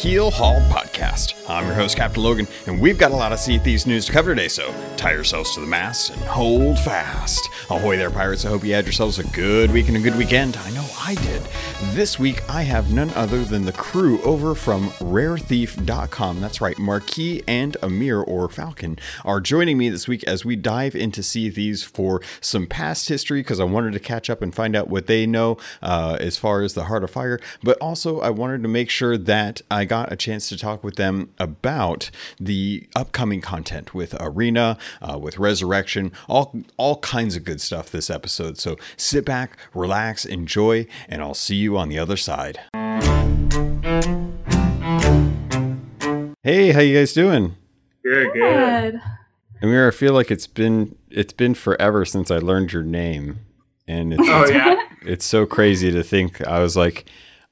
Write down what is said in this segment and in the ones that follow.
Keel Haul podcast. I'm your host, Captain Logan, and we've got a lot of Sea Thieves news to cover today, so tie yourselves to the mast and hold fast. Ahoy there, pirates. I hope you had yourselves a good week and a good weekend. I know I did. This week, I have none other than the crew over from rarethief.com. That's right, Marquis and Amir, or Falcon, are joining me this week as we dive into Sea Thieves for some past history, because I wanted to catch up and find out what they know uh, as far as the Heart of Fire, but also I wanted to make sure that I got a chance to talk with them about the upcoming content with Arena, uh, with Resurrection, all all kinds of good stuff this episode. So sit back, relax, enjoy, and I'll see you on the other side. Hey, how you guys doing? Good, good. Good. Amir, I feel like it's been it's been forever since I learned your name, and it's Oh yeah. it's so crazy to think I was like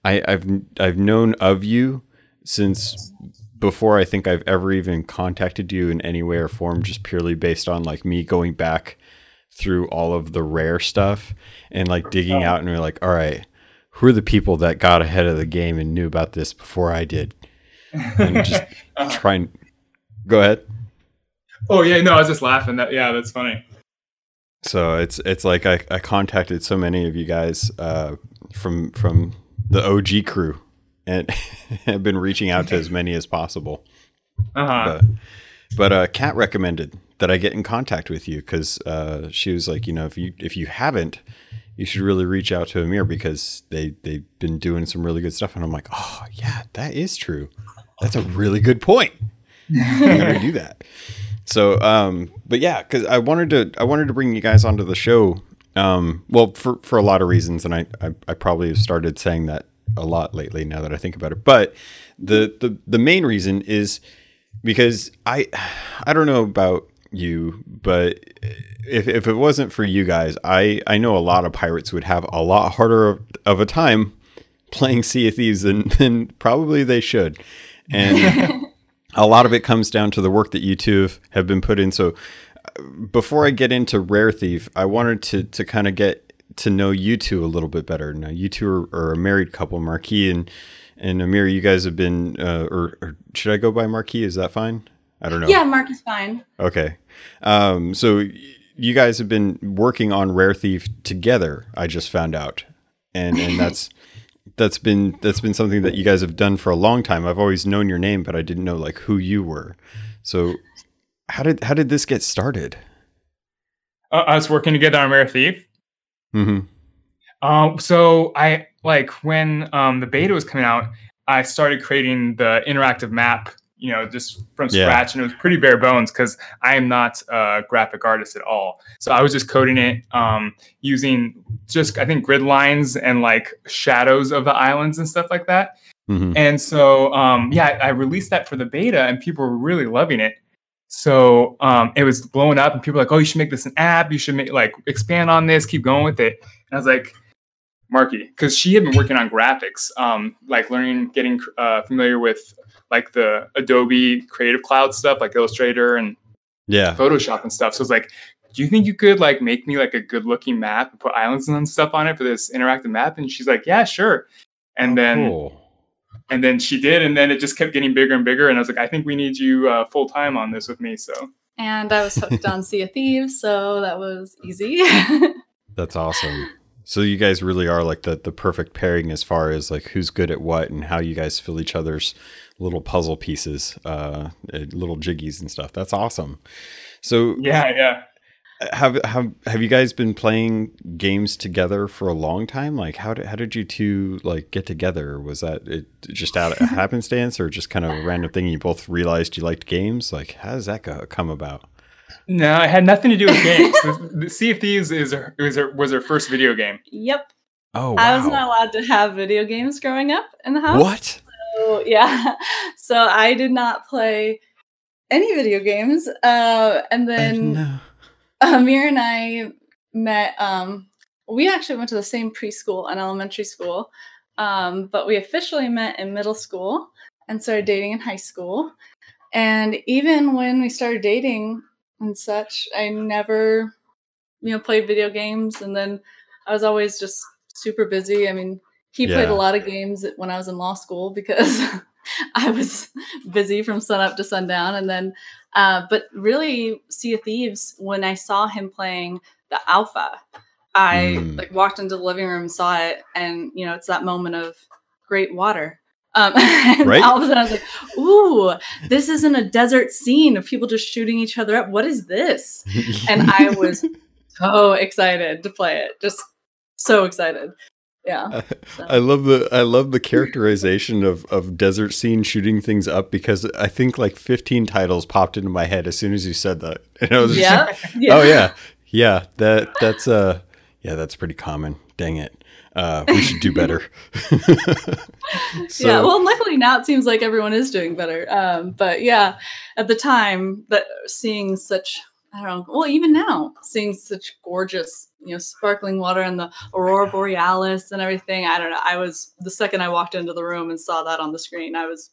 I, I've I've known of you since before I think I've ever even contacted you in any way or form, just purely based on like me going back through all of the rare stuff and like digging oh. out and we're like, all right, who are the people that got ahead of the game and knew about this before I did? And just try and go ahead. Oh yeah, no, I was just laughing. That yeah, that's funny. So it's it's like I, I contacted so many of you guys uh, from from the OG crew and have been reaching out to as many as possible. Uh huh. But but uh, Kat recommended that I get in contact with you because uh, she was like, you know, if you if you haven't, you should really reach out to Amir because they they've been doing some really good stuff. And I'm like, oh yeah, that is true. That's a really good point. I'm gonna do that. So, um, but yeah, because I wanted to, I wanted to bring you guys onto the show. Um, well, for for a lot of reasons, and I, I, I probably have started saying that a lot lately. Now that I think about it, but the the the main reason is because I, I don't know about you, but if if it wasn't for you guys, I I know a lot of pirates would have a lot harder of, of a time playing Sea of Thieves than, than probably they should, and a lot of it comes down to the work that you two have- been put in. So uh, before I get into Rare Thief, I wanted to to kind of get to know you two a little bit better. Now, you two are, are a married couple, Marquis and and Amir. You guys have been, uh, or, or should I go by Marquis? Is that fine? I don't know. Yeah, Mark is fine. Okay. Um, so y- you guys have been working on Rare Thief together. I just found out, and and that's that's been that's been something that you guys have done for a long time. I've always known your name, but I didn't know like who you were. So how did how did this get started? Uh, us working together on Rare Thief. hmm Um, so I like when um the beta was coming out, I started creating the interactive map. You know, just from Yeah. scratch, and it was pretty bare bones because I am not a graphic artist at all. So I was just coding it um, using just I think grid lines and like shadows of the islands and stuff like that. hmm And so, um, yeah, I released that for the beta, and people were really loving it. So um, it was blowing up, and people were like, "Oh, you should make this an app. You should make like expand on this. Keep going with it." And I was like, "Marky," because she had been working on graphics, um, like learning, getting uh, familiar with like the Adobe Creative Cloud stuff, like Illustrator and Yeah. Photoshop and stuff. So it's like, do you think you could like make me like a good looking map and put islands and stuff on it for this interactive map? And she's like, "Yeah, sure." And then Oh, Cool. and then she did and then it just kept getting bigger and bigger and i was like i think we need you uh, full time on this with me so And I was hooked on Sea of Thieves, so that was easy. That's awesome. So you guys really are like the the perfect pairing as far as like who's good at what and how you guys fill each other's little puzzle pieces, uh, little jiggies and stuff. That's awesome. So yeah yeah have have have you guys been playing games together for a long time? Like how did how did you two like get together? Was that it just out of happenstance or just kind of a random thing? You both realized you liked games. Like how does that go, come about? No it had nothing to do with games the, the sea of thieves is her, was, her, was her first video game yep. Oh I was not allowed to have video games growing up in the house. What? So, yeah. So I did not play any video games. Uh, and then No. Amir and I met. Um, we actually went to the same preschool and elementary school, um, but we officially met in middle school and started dating in high school. And even when we started dating and such, I never, you know, played video games. And then I was always just super busy. I mean, He played a lot of games when I was in law school because I was busy from sun up to sundown. And then, uh, but really, Sea of Thieves, when I saw him playing the alpha, I Mm. like walked into the living room saw it. And, you know, it's that moment of great water. Um, Right? all of a sudden I was like, ooh, this isn't a desert scene of people just shooting each other up. What is this? And I was so excited to play it. Just so excited. Yeah. So- I love the I love the characterization of of desert scene shooting things up because I think like 15 titles popped into my head as soon as you said that. And I was just yeah. yeah. Oh yeah. Yeah, that that's uh yeah, that's pretty common. Dang it. Uh we should do better. yeah. Well, luckily now it seems like everyone is doing better. Um, but yeah, at the time that seeing such, I don't know, well, even now seeing such gorgeous, you know, sparkling water and the aurora borealis and everything. I don't know. I was the second I walked into the room and saw that on the screen, I was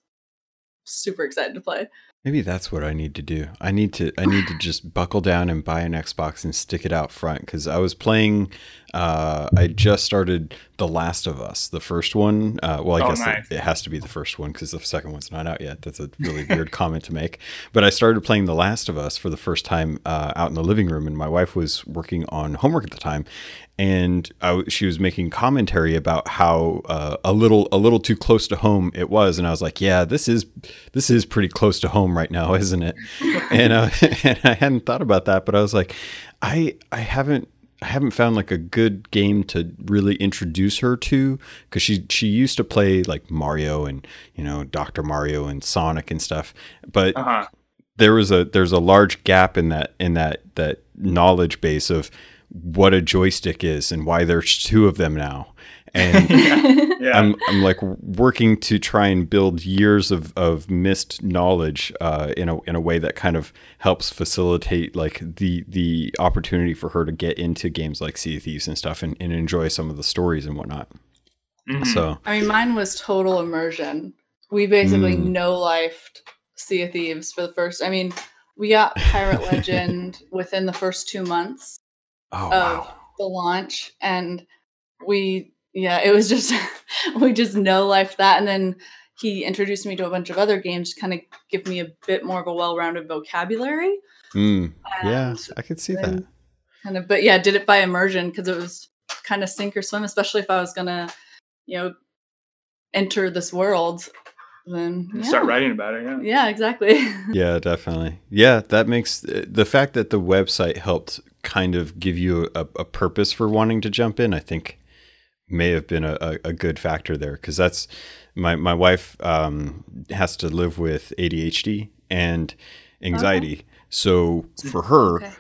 super excited to play. Maybe that's what I need to do. I need to I need to just buckle down and buy an Xbox and stick it out front cuz I was playing uh I just started The Last of Us, the first one. Uh well, I Oh, guess it- nice. it, has to be the first one cuz the second one's not out yet. That's a really weird comment to make. But I started playing The Last of Us for the first time uh out in the living room and my wife was working on homework at the time and I she was making commentary about how uh, a little a little too close to home it was, and I was like, "Yeah, this is this is pretty close to home right now, isn't it?" and uh, and I hadn't thought about that, but I was like, I I haven't I haven't found like a good game to really introduce her to because she she used to play like Mario and you know Doctor Mario and Sonic and stuff, but Uh huh. there was a there's a large gap in that in that that knowledge base of what a joystick is and why there's two of them now and Yeah. I'm, I'm like working to try and build years of, of missed knowledge uh, in a in a way that kind of helps facilitate like the the opportunity for her to get into games like Sea of Thieves and stuff and, and enjoy some of the stories and whatnot. Mhm. So I mean, mine was total immersion. We basically Mm. no lifed Sea of Thieves for the first. I mean, we got Pirate Legend within the first two months oh of wow. the launch, and we yeah, it was just we just no life that, and then he introduced me to a bunch of other games to kind of give me a bit more of a well-rounded vocabulary. Mm, yeah, I could see that. kind of but yeah did it by immersion because it was kind of sink or swim especially if i was gonna you know enter this world then yeah, Start writing about it. Yeah. yeah exactly Yeah, definitely. Yeah, that makes the fact that the website helped kind of give you a, a purpose for wanting to jump in. I think may have been a, a, a good factor there because that's my my wife um, has to live with ADHD and anxiety. So for her, Okay.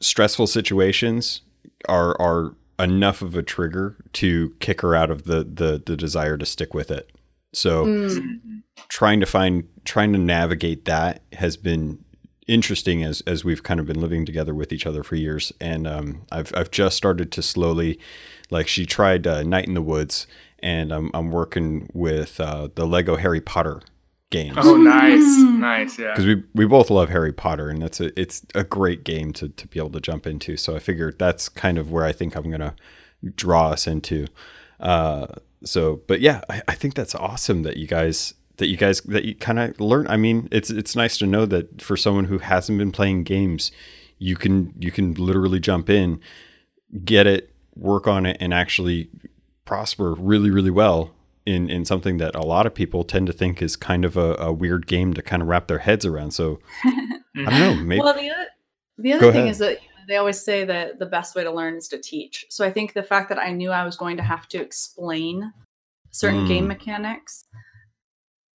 stressful situations are are enough of a trigger to kick her out of the the, the desire to stick with it. So Mm, trying to find trying to navigate that has been interesting as as we've kind of been living together with each other for years and um, I've I've just started to slowly like she tried uh, Night in the Woods and I'm I'm working with uh, the Lego Harry Potter games Oh, nice, Mm. nice. Yeah. because we we both love Harry Potter and that's a it's a great game to to be able to jump into so I figured that's kind of where I think I'm gonna draw us into uh so but yeah I, I think that's awesome that you guys that you guys that you kind of learn I mean it's it's nice to know that for someone who hasn't been playing games you can you can literally jump in get it work on it and actually prosper really really well in in something that a lot of people tend to think is kind of a, a weird game to kind of wrap their heads around so I don't know. Maybe well the other, the Go other thing ahead. is that they always say that the best way to learn is to teach so i think the fact that i knew i was going to have to explain certain Mm. game mechanics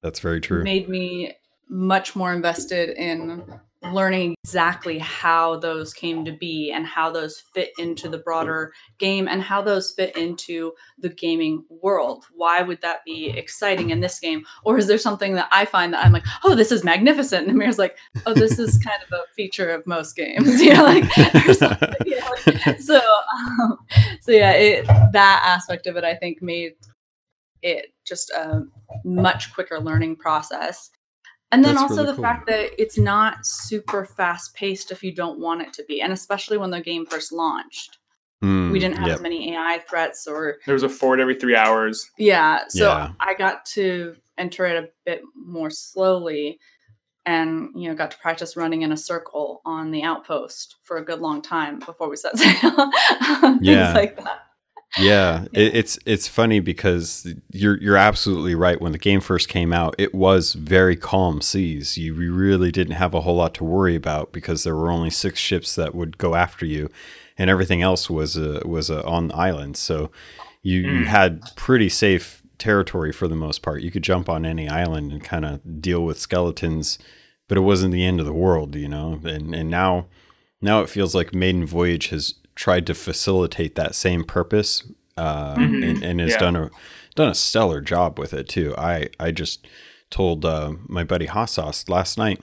that's very true. made me much more invested in learning exactly how those came to be and how those fit into the broader game and how those fit into the gaming world. Why would that be exciting in this game? Or is there something that I find that I'm like, oh, this is magnificent? And Amir's like, oh, this is kind of a feature of most games. You know, like, or something, you know, like- so, um, so yeah, it, that aspect of it, I think, made it just a much quicker learning process. And then That's also really the cool. fact that it's not super fast paced if you don't want it to be, and especially when the game first launched. Mm, we didn't have yep. as many AI threats or There was a fort every three hours. yeah. So Yeah. I got to enter it a bit more slowly and you know got to practice running in a circle on the outpost for a good long time before we set sail. Things Yeah. like that. Yeah, Yeah. It, it's it's funny because you're you're absolutely right. When the game first came out, it was very calm seas. You really didn't have a whole lot to worry about because there were only six ships that would go after you, and everything else was uh, was uh, on the island. So you you Mm. had pretty safe territory for the most part. You could jump on any island and kind of deal with skeletons, but it wasn't the end of the world, you know. And and now now it feels like Maiden Voyage has tried to facilitate that same purpose uh, Mhm. and, and has Yeah. done a done a stellar job with it too. I I just told uh, my buddy Hassas last night.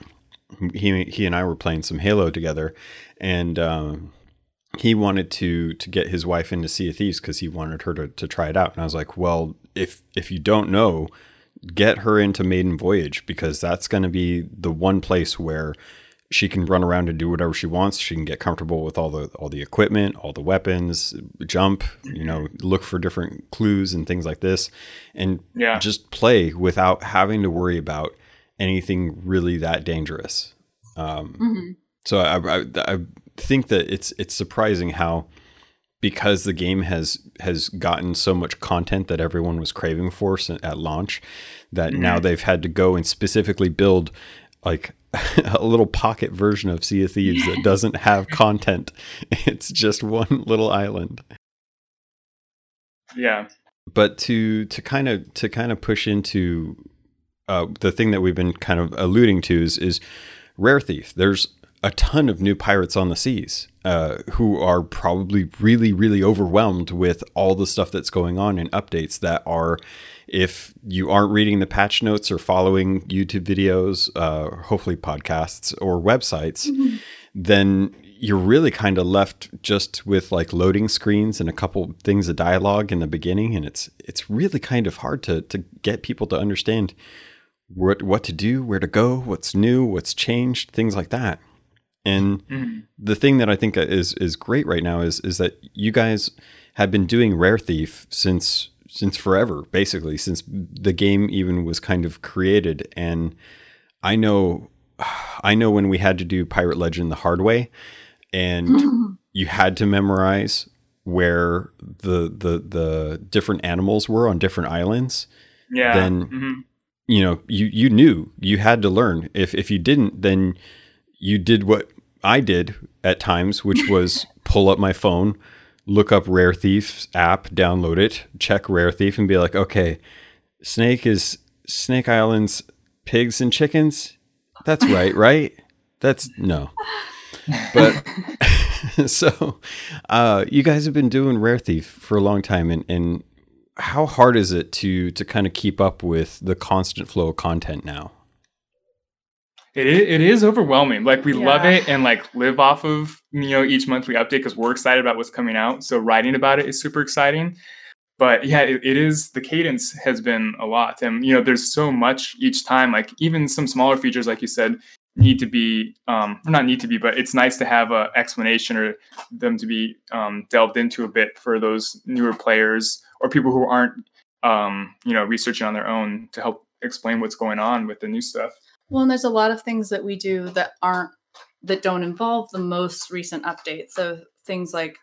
He he and I were playing some Halo together, and um, he wanted to to get his wife into Sea of Thieves because he wanted her to, to try it out. And I was like, well, if if you don't know, get her into Maiden Voyage because that's going to be the one place where she can run around and do whatever she wants. She can get comfortable with all the all the equipment, all the weapons, jump, you know, look for different clues and things like this, and Yeah. just play without having to worry about anything really that dangerous. Um, Mhm. so I, I I think that it's it's surprising how because the game has has gotten so much content that everyone was craving for at launch that now Mhm. they've had to go and specifically build like a little pocket version of Sea of Thieves that doesn't have content. It's just one little island. Yeah. But to to kind of to kind of push into uh, the thing that we've been kind of alluding to is is Rare Thief. There's a ton of new pirates on the seas uh, who are probably really really overwhelmed with all the stuff that's going on and updates that are if you aren't reading the patch notes or following youtube videos uh, hopefully podcasts or websites then you're really kind of left just with like loading screens and a couple things of dialogue in the beginning and it's it's really kind of hard to to get people to understand what what to do where to go what's new what's changed things like that and Mhm. the thing that I think is is great right now is is that you guys have been doing Rare Thief since since forever, basically since the game even was kind of created. And I know, I know when we had to do Pirate Legend the hard way, and you had to memorize where the the the different animals were on different islands. Yeah. Then- Mhm. you know you you knew you had to learn if if you didn't then you did what i did at times which was pull up my phone look up rare thief's app download it check rare thief and be like okay snake is snake islands pigs and chickens? That's right right? That's no. But so uh you guys have been doing rare thief for a long time and and how hard is it to to kind of keep up with the constant flow of content now It is, it is overwhelming. Like we love it and like live off of you know each monthly update because we're excited about what's coming out. So writing about it is super exciting. But yeah, it, it is the cadence has been a lot, and you know there's so much each time. Like even some smaller features, like you said, need to be um, or not need to be, but it's nice to have a explanation or them to be um, delved into a bit for those newer players or people who aren't um, you know researching on their own to help explain what's going on with the new stuff. Well, and there's a lot of things that we do that aren't that don't involve the most recent updates. So things like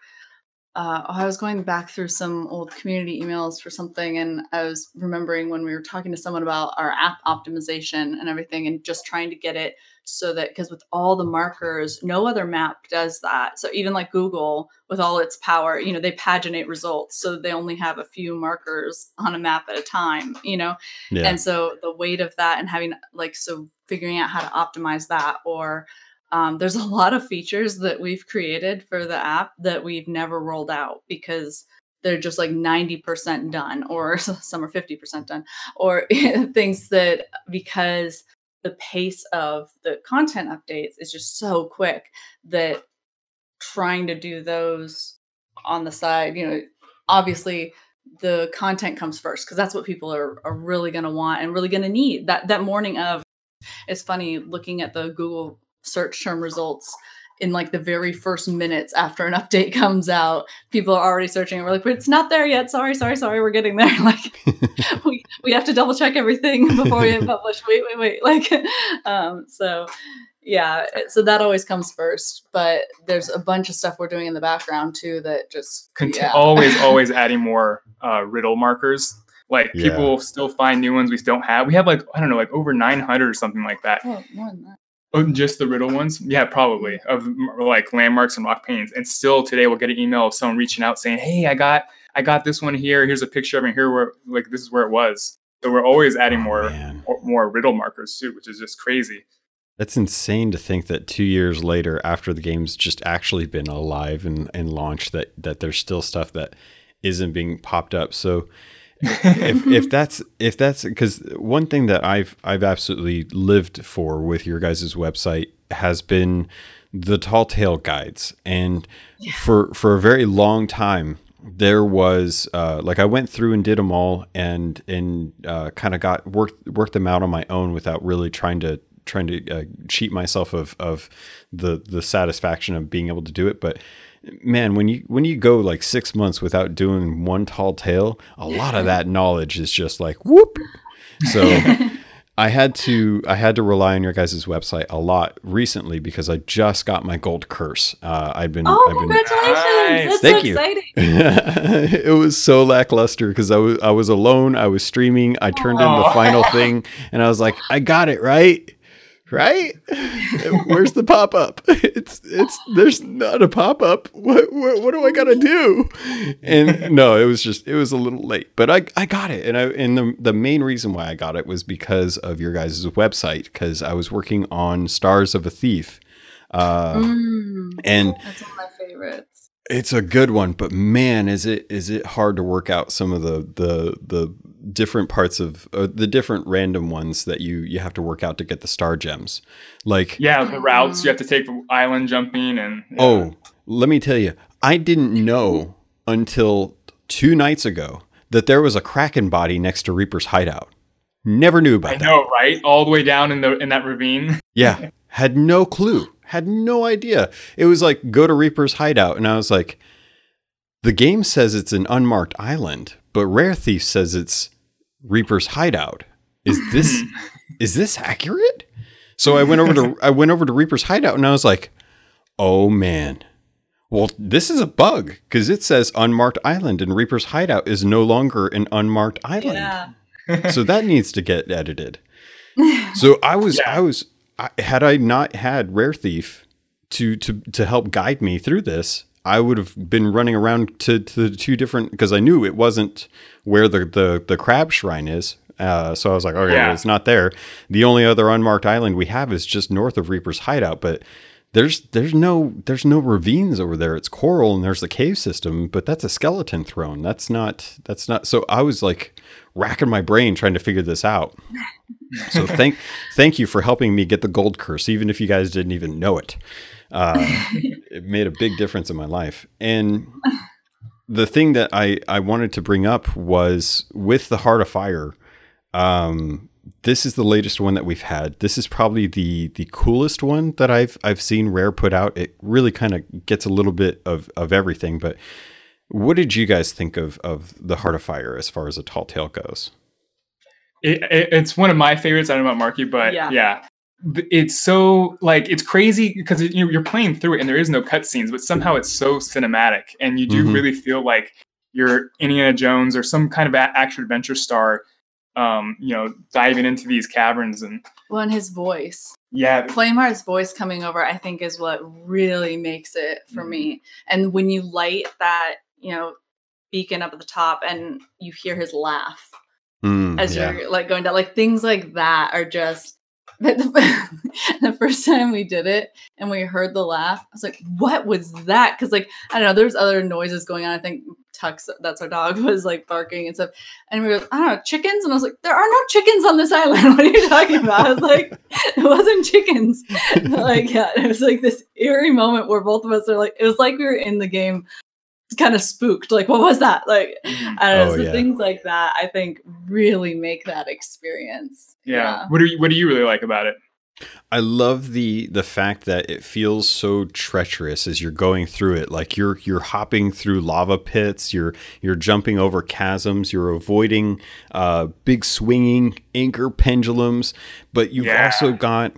uh, I was going back through some old community emails for something, and I was remembering when we were talking to someone about our app optimization and everything, and just trying to get it so that because with all the markers, no other map does that. So even like Google, with all its power, you know, they paginate results, so they only have a few markers on a map at a time. You know, yeah and so the weight of that and having like so figuring out how to optimize that or um, there's a lot of features that we've created for the app that we've never rolled out because they're just like 90% done or some are 50% done or things that because the pace of the content updates is just so quick that trying to do those on the side you know obviously the content comes first because that's what people are, are really going to want and really going to need. That that morning of it's funny looking at the google search term results in like the very first minutes after an update comes out, people are already searching and we're like, but it's not there yet. Sorry, sorry, sorry, we're getting there. Like we, we have to double check everything before we publish. Wait, wait, wait. Like um so yeah, so that always comes first. But there's a bunch of stuff we're doing in the background too that just Cont- yeah. always always adding more uh, riddle markers like Yeah. people still find new ones we don't have. We have like i don't know like over 900 or something like that. Oh, more than that. oh, just the riddle ones? Yeah probably. Of like landmarks and rock paintings. And still today we'll get an email of someone reaching out saying hey i got i got this one here. Here's a picture of it. Here where like this is where it was. So we're always adding Oh, more man. more riddle markers too which is just crazy. That's insane to think that two years later, after the game's just actually been alive and, and launched, that that there's still stuff that isn't being popped up. So if, if that's if that's because one thing that I've I've absolutely lived for with your guys' website has been the tall tale guides, and for for a very long time there was uh, like I went through and did them all and and uh, kind of got worked worked them out on my own without really trying to trying to uh, cheat myself of of the the satisfaction of being able to do it, but man when you when you go like six months without doing one tall tale a lot of that knowledge is just like whoop so i had to i had to rely on your guys' website a lot recently because i just got my gold curse uh, i've been Oh, i've been congratulations! Nice. That's Thank so you. exciting. it was so lackluster because I was I was alone. I was streaming. I turned in the final thing, and I was like, I got it right, right. Where's the pop up? It's it's there's not a pop up. What, what what do I gotta do? And no, it was just it was a little late, but I I got it, and I and the the main reason why I got it was because of your guys' website because I was working on Stars of a Thief. Uh, Mm, and that's one of my favorites. it's a good one, but man, is it is it hard to work out some of the the the different parts of uh, the different random ones that you you have to work out to get the star gems. Like, yeah the routes you have to take for island jumping and yeah. oh, let me tell you, I didn't know until two nights ago that there was a kraken body next to Reaper's hideout. Never knew about it. i that. know right all the way down in the in that ravine Yeah, had no clue, had no idea. It was like go to Reaper's hideout, and I was like, the game says it's an unmarked island, but Rare Thief says it's Reaper's hideout. Is this is this accurate? So I went over to I went over to Reaper's hideout, and I was like, oh man. Well, this is a bug because it says unmarked island, and Reaper's hideout is no longer an unmarked island Yeah. so that needs to get edited. So I was, Yeah. I was, I, had I not had Rare Thief to to to help guide me through this, I would have been running around to to the two different because I knew it wasn't where the the the crab shrine is. Uh, so I was like, okay, Yeah. well, it's not there. The only other unmarked island we have is just north of Reaper's hideout, but there's there's no there's no ravines over there. It's coral and there's the cave system, but that's a skeleton throne. That's not that's not. So I was like racking my brain trying to figure this out. So thank thank you for helping me get the gold curse, even if you guys didn't even know it. Uh, it made a big difference in my life. And the thing that I I wanted to bring up was with the Heart of Fire. Um, this is the latest one that we've had. This is probably the the coolest one that I've I've seen Rare put out. It really kind of gets a little bit of of everything. But what did you guys think of of the Heart of Fire as far as a tall tale goes? it, it, it's one of my favorites. I don't know about Marky, but Yeah. yeah. Th- It's so like it's crazy because you- you're playing through it and there is no cutscenes, but somehow it's so cinematic and you do Mhm. really feel like you're Indiana Jones or some kind of a- action adventure star, um, you know, diving into these caverns and Well, and his voice. yeah, Flameheart's voice coming over, I think, is what really makes it for me. And when you light that, you know, beacon up at the top and you hear his laugh Mm, as yeah. you're like going down, like things like that are just. But the, the first time we did it and we heard the laugh, I was like, "What was that?" Because like I don't know, there's other noises going on. I think Tux, that's our dog, was like barking and stuff. And we were, like, I don't know, chickens. And I was like, there are no chickens on this island. What are you talking about? I was like, it wasn't chickens. like, yeah, it was like this eerie moment where both of us are like, it was like we were in the game, kind of spooked. Like, what was that? Like. I don't know. Oh, so yeah. things like that, I think, really make that experience. yeah. What do you what do you really like about it? I love the the fact that it feels so treacherous as you're going through it. Like you're you're hopping through lava pits, you're you're jumping over chasms, you're avoiding uh, big swinging anchor pendulums, but you've Yeah. also got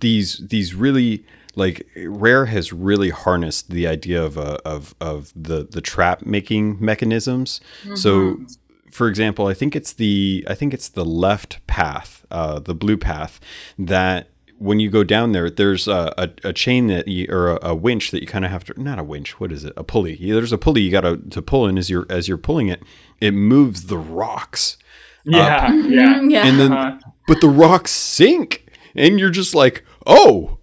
these these really like rare has really harnessed the idea of uh, of of the the trap making mechanisms. So for example, I think it's the I think it's the left path, uh, the blue path, that when you go down there, there's a, a, a chain that you, or a, a winch that you kind of have to not a winch. What is it? A pulley. There's a pulley you got to to pull in as you're as you're pulling it. It moves the rocks, Yeah, yeah. Mhm, yeah. and then Uh, but the rocks sink, and you're just like, oh,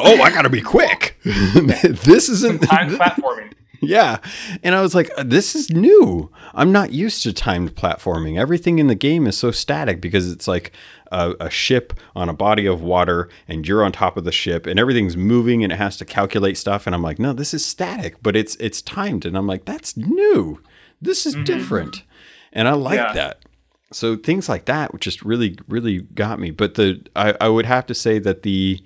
oh, I gotta be quick. this isn't timed platforming. yeah. And I was like, uh, this is new. I'm not used to timed platforming. Everything in the game is so static because it's like a, a ship on a body of water and you're on top of the ship and everything's moving and it has to calculate stuff. And I'm like, no, this is static, but it's it's timed. And I'm like, that's new. This is different. And I like Yeah. that. So things like that just really, really got me. But the I, I would have to say that the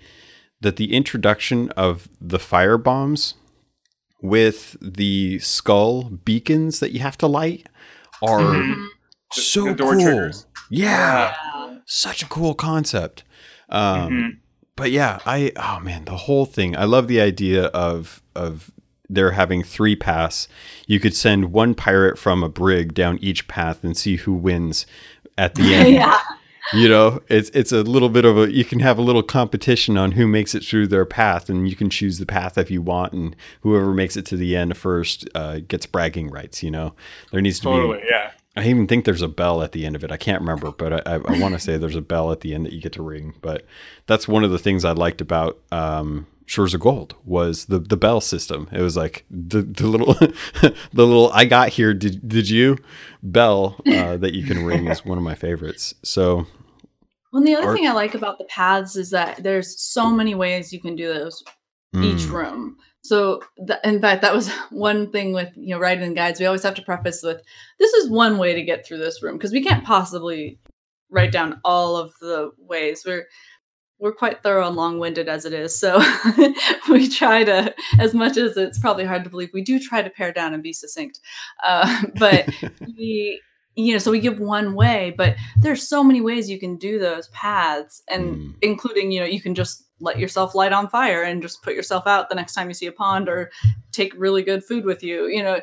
that the introduction of the fire bombs with the skull beacons that you have to light are Mhm. so the door cool. triggers. Yeah, Yeah. such a cool concept. Um, Mhm. But yeah, I oh man, the whole thing. I love the idea of of there having three paths. You could send one pirate from a brig down each path and see who wins at the end. yeah. You know it's it's a little bit of a you can have a little competition on who makes it through their path and you can choose the path if you want and whoever makes it to the end first uh, gets bragging rights you know there needs to Totally, be yeah. i even think there's a bell at the end of it i can't remember but i, I, I want to say there's a bell at the end that you get to ring but that's one of the things i liked about um Shores of Gold was the the bell system. It was like the, the little the little I got here. Did did you bell uh, that you can ring is one of my favorites. So Well, the other Art- thing I like about the paths is that there's so many ways you can do those each mm, room. So, th- in fact, that was one thing with you know writing guides. We always have to preface with, "This is one way to get through this room," because we can't possibly write down all of the ways. We're we're quite thorough and long-winded as it is, so we try to, as much as it's probably hard to believe, we do try to pare down and be succinct. Uh, but we, you know, so we give one way, but there's so many ways you can do those paths, and Mm. including you know you can just let yourself light on fire and just put yourself out the next time you see a pond or take really good food with you you know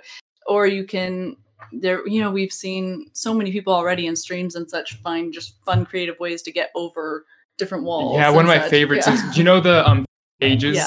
or you can there you know we've seen so many people already in streams and such find just fun creative ways to get over different walls Yeah, one of my such. favorites Yeah. is do you know the um pages? Yeah.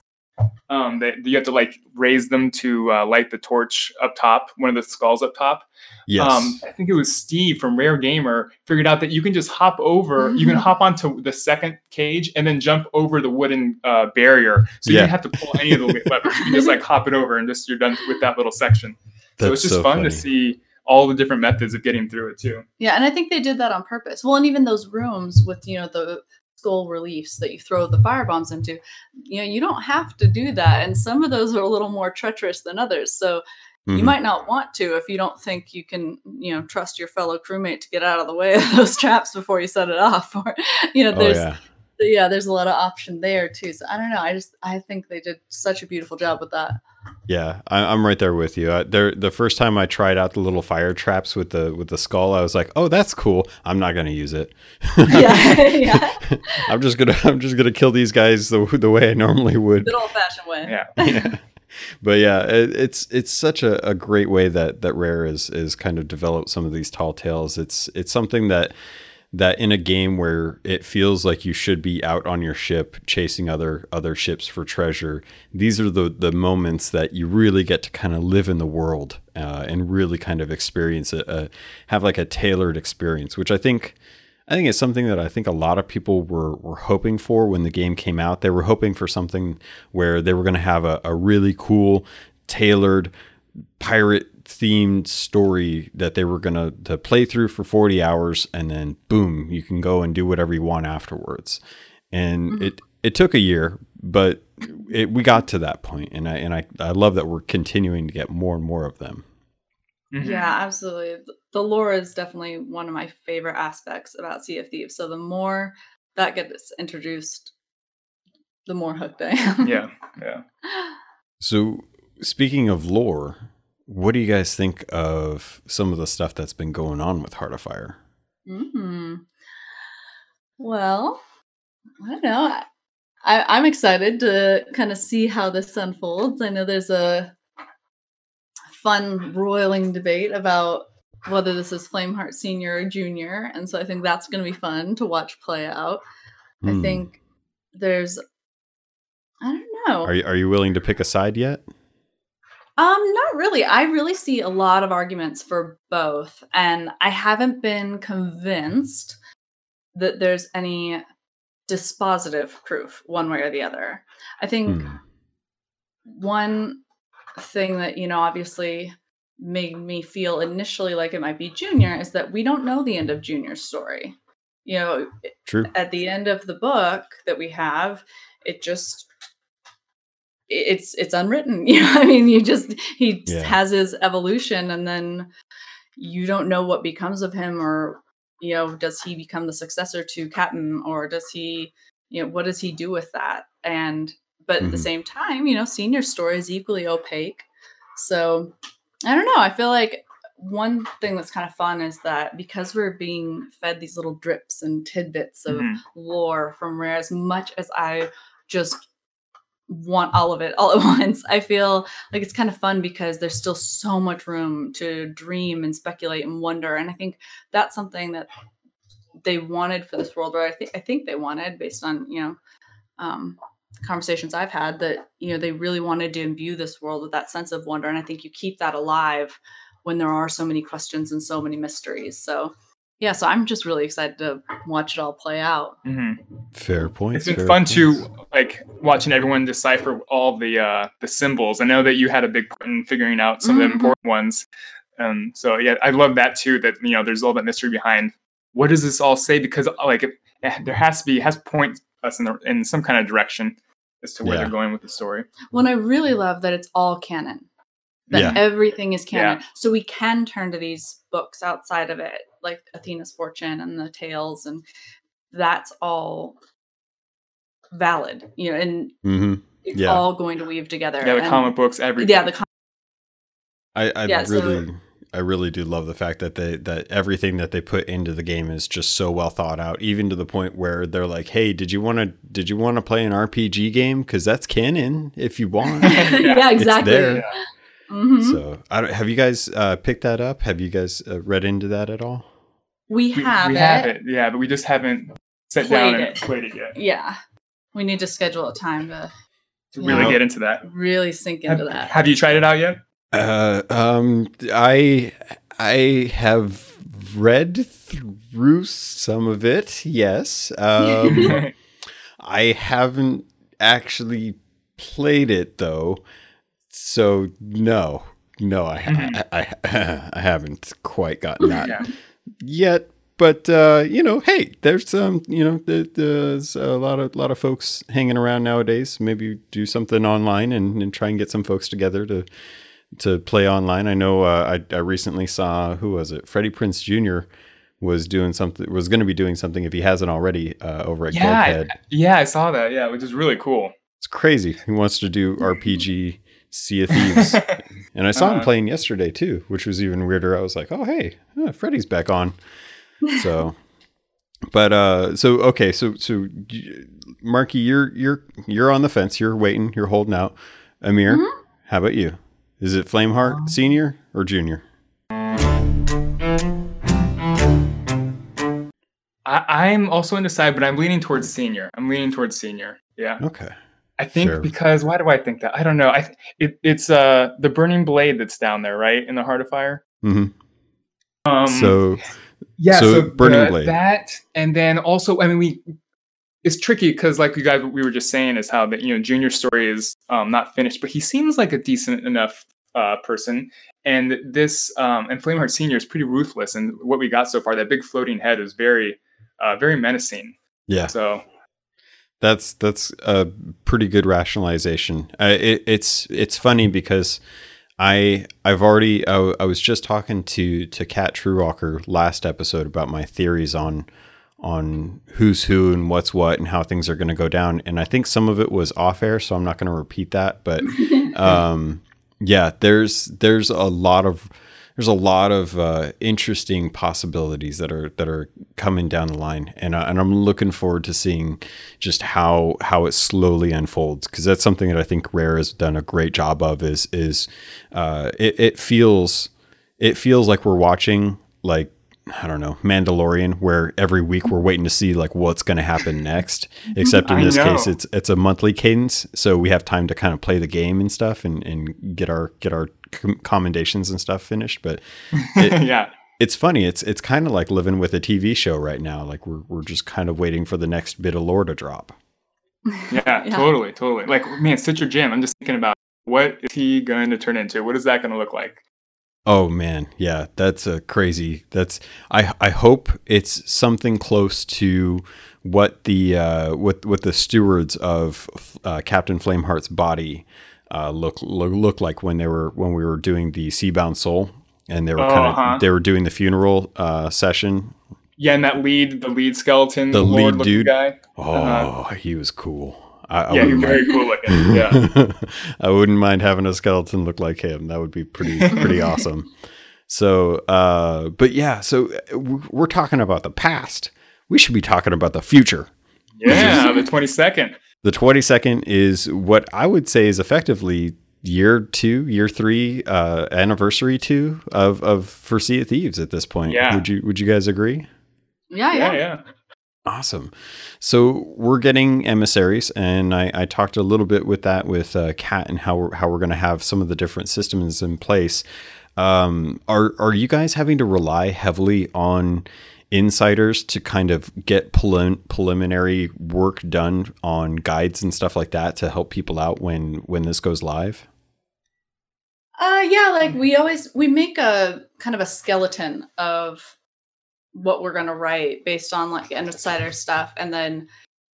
Um, that you have to like raise them to uh, light the torch up top, one of the skulls up top. yes. Um, I think it was Steve from Rare Gamer figured out that you can just hop over, you can hop onto the second cage and then jump over the wooden uh, barrier. So you don't have to pull any of the levers. You can just like hop it over and just you're done with that little section. so it's just so fun funny. to see all the different methods of getting through it too. yeah and i think they did that on purpose well and even those rooms with you know the skull reliefs that you throw the fire bombs into you know you don't have to do that. And some of those are a little more treacherous than others. So you Mhm. might not want to if you don't think you can you know trust your fellow crewmate to get out of the way of those traps before you set it off. Or you know Oh there's yeah. yeah there's a lot of option there too. So i don't know. I just i think they did such a beautiful job with that Yeah, I, I'm right there with you. I, there, the first time I tried out the little fire traps with the with the skull, I was like, "Oh, that's cool. I'm not gonna use it. yeah yeah I'm just gonna I'm just gonna kill these guys the the way I normally would." good old-fashioned way Yeah. yeah. But yeah, it, it's it's such a, a great way that that Rare is is kind of developed some of these tall tales. It's it's something that that in a game where it feels like you should be out on your ship chasing other other ships for treasure, these are the the moments that you really get to kind of live in the world uh, and really kind of experience it, uh, have like a tailored experience, which I think. I think it's something that I think a lot of people were, were hoping for when the game came out. They were hoping for something where they were going to have a, a really cool, tailored, pirate themed story that they were going to to play through for 40 hours and then boom, you can go and do whatever you want afterwards. And Mhm. it it took a year, but it, we got to that point and I and I, I love that we're continuing to get more and more of them. Mhm. Yeah, absolutely. The lore is definitely one of my favorite aspects about Sea of Thieves. So the more that gets introduced, the more hooked I am. Yeah, yeah. So, speaking of lore, what do you guys think of some of the stuff that's been going on with Heart of Fire? hmm Well, I don't know. I, I'm excited to kind of see how this unfolds. I know there's a fun roiling debate about whether this is Flameheart Senior or Junior, and so I think that's going to be fun to watch play out. I Hmm. think there's, I don't know. Are you, are you willing to pick a side yet? Um, not really. I really see a lot of arguments for both, and I haven't been convinced that there's any dispositive proof one way or the other. I think Hmm. one thing that, you know, obviously made me feel initially like it might be Junior is that we don't know the end of Junior's story. You know, True. at the end of the book that we have it just it's it's unwritten you know i mean you just he Yeah. has his evolution and then you don't know what becomes of him or you know does he become the successor to captain or does he you know what does he do with that and but at the Mhm. same time you know senior story is equally opaque so i don't know i feel like one thing that's kind of fun is that because we're being fed these little drips and tidbits of Mhm. lore from Rare as much as I just want all of it all at once. I feel like it's kind of fun because there's still so much room to dream and speculate and wonder. And I think that's something that they wanted for this world, or I think I think they wanted based on, you know, um, conversations I've had that, you know, they really wanted to imbue this world with that sense of wonder. And I think you keep that alive when there are so many questions and so many mysteries. So yeah, so I'm just really excited to watch it all play out. Mhm. Fair point. It's been fun to like watching everyone decipher all the uh, the symbols. I know that you had a big part in figuring out some of Mhm. the important ones. Um, so yeah, I love that too. That you know, there's all that mystery behind. What does this all say? Because uh, like, it, eh, there has to be has to point us in the, in some kind of direction as to where Yeah. they're going with the story. When I really love that it's all canon. That Yeah. everything is canon. Yeah. So we can turn to these books outside of it, like Athena's Fortune and the Tales, and that's all valid. You know, and hmm it's Yeah. all going to weave together. Yeah, the and- comic books, everything. Yeah, the com- I, I Yeah, so- really, I really do love the fact that they that everything that they put into the game is just so well thought out, even to the point where they're like, "Hey, did you want to did you want to play an RPG game? Because that's canon if you want." yeah, exactly. there. Yeah. Mhm. so, I don't, have you guys uh, picked that up? Have you guys uh, read into that at all? We, we, have, we it. have it. Yeah, but we just haven't sat down and it. played it yet Yeah, we need to schedule a time to to Yeah. really get into that. really sink Have, into that. have you tried it out yet? Uh, um, I I have read through some of it. Yes. Um, I haven't actually played it though, so no, no, I Mhm. I, I, I haven't quite gotten that yeah. Yet. But uh, you know, hey, there's um, you know, there, there's a lot of lot of folks hanging around nowadays. Maybe do something online and, and try and get some folks together to to play online. I know uh, I I recently saw who was it? Freddie Prinze Jr. was doing something was going to be doing something if he hasn't already uh, over at Yeah, Goldhead. Yeah, I saw that. Yeah, which is really cool. It's crazy. He wants to do RPG Sea of Thieves. And I saw him Uh-huh. playing yesterday too, which was even weirder. I was like, "Oh, hey, uh, Freddie's back on." So, but uh, so okay, so so Marky, you're you're you're on the fence. You're waiting. You're holding out. Amir, Mhm. how about you? Is it Flameheart Senior or Junior? I, I'm also undecided, but I'm leaning towards senior. I'm leaning towards senior. Yeah, Okay. I think Sure. because why do I think that? I don't know. I th- it, it's uh the burning blade that's down there, right in the heart of fire. Mm-hmm. Um, so yeah, so so, Burning the- Blade. that, and then also, I mean, we it's tricky because, like you guys, we were just saying, is how the you know Junior story is um, not finished, but he seems like a decent enough uh, person, and this um, and Flameheart Senior is pretty ruthless, and what we got so far, that big floating head is very, uh, very menacing. yeah, So That's that's a pretty good rationalization. Uh, it, it's it's funny because I I've already I, I was just talking to to Kat Truewalker last episode about my theories on on who's who and what's what and how things are going to go down. And I think some of it was off air, so I'm not going to repeat that. But um, yeah, there's there's a lot of there's a lot of uh, interesting possibilities that are that are coming down the line, and uh, and I'm looking forward to seeing just how how it slowly unfolds because that's something that I think Rare has done a great job of. Is is uh, it, it feels it feels like we're watching like I don't know, Mandalorian, where every week we're waiting to see like what's going to happen next. Except in this case, it's it's a monthly cadence, so we have time to kind of play the game and stuff, and and get our get our commendations and stuff finished. But it, yeah. it's funny. It's it's kind of like living with a TV show right now. Like we're we're just kind of waiting for the next bit of lore to drop. Yeah, totally, totally. Like, man, Stitcher Jim, I'm just thinking about what is he going to turn into? What is that going to look like? Oh man, yeah, that's a crazy. That's I I hope it's something close to what the uh, what what the stewards of uh, Captain Flameheart's body uh, look, look look like when they were when we were doing the Seabound Soul and they were Oh, kind of uh-huh. they were doing the funeral uh, session. Yeah, and that lead, the lead skeleton, The lead lord-looking dude? guy. Oh, Uh-huh. he was cool. I, I yeah, he's wouldn't very mind- cool looking. Yeah. I wouldn't mind having a skeleton look like him. That would be pretty pretty awesome. So, uh, but yeah, so uh, we're talking about the past. We should be talking about the future. Yeah, the 22nd. The 22nd is what I would say is effectively year two, year three, uh, anniversary two of, of for Sea of Thieves at this point. Yeah. Would you would you guys agree? Yeah, Yeah, yeah. yeah. Awesome. So we're getting emissaries, and I, I talked a little bit with that with uh, Kat and how we're, how we're going to have some of the different systems in place. Um, are are you guys having to rely heavily on insiders to kind of get prelim- preliminary work done on guides and stuff like that to help people out when when this goes live? Uh yeah, like we always we make a kind of a skeleton of what we're gonna write based on like insider stuff, and then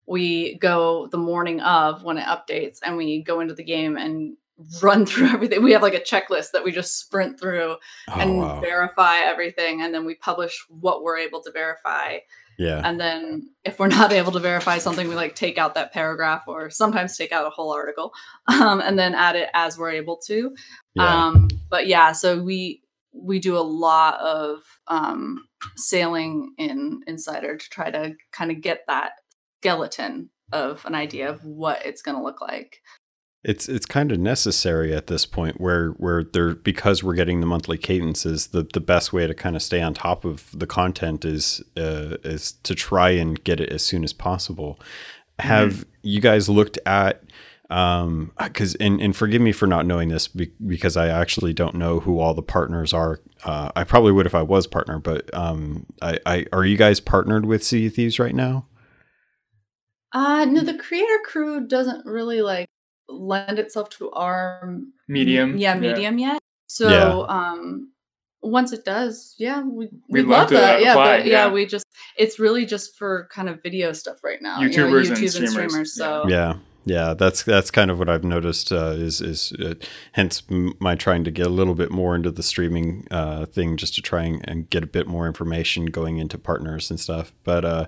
we go the morning of when it updates, and we go into the game and run through everything. We have like a checklist that we just sprint through Oh, and wow. verify everything, and then we publish what we're able to verify. yeah. And then if we're not able to verify something, we like take out that paragraph or sometimes take out a whole article um, and then add it as we're able to. Yeah. Um, but yeah, so we we do a lot of um, sailing in Insider to try to kind of get that skeleton of an idea of what it's going to look like. It's it's kind of necessary at this point where where there because we're getting the monthly cadences the the best way to kind of stay on top of the content is uh, is to try and get it as soon as possible. Have you guys looked at um because and, and forgive me for not knowing this be, because I actually don't know who all the partners are. Uh, I probably would if I was partner, but um I, I are you guys partnered with Sea Thieves right now? Uh, no, the creator crew doesn't really like lend itself to our Medium, yeah, yeah. medium yet. So, Yeah. um, once it does, yeah, we We'd we love love to that. Yeah, but yeah. yeah. we just it's really just for kind of video stuff right now. you know, YouTubers and YouTube streamers, So Yeah, yeah, that's that's kind of what I've noticed. Uh, is is uh, hence my trying to get a little bit more into the streaming uh, thing, just to try and, and get a bit more information going into partners and stuff. But uh,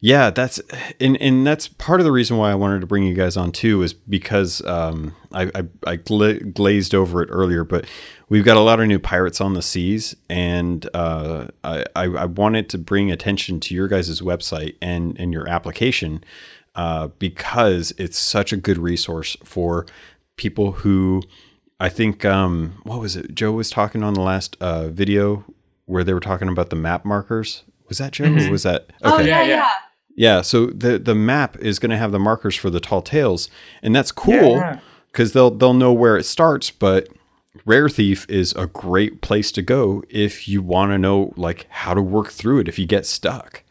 yeah, that's and and that's part of the reason why I wanted to bring you guys on too, is because um, I I, I gla- glazed over it earlier, but we've got a lot of new pirates on the seas, and uh, I, I wanted to bring attention to your guys' website and and your application uh, because it's such a good resource for people who I think um, what was it? Joe was talking on the last uh, video where they were talking about the map markers. Was that Joe or Mhm. was that Oh Yeah, yeah, yeah. yeah. yeah, so the the map is going to have the markers for the tall tales, and that's cool Yeah. because they'll they'll know where it starts. But Rare Thief is a great place to go if you want to know like how to work through it if you get stuck.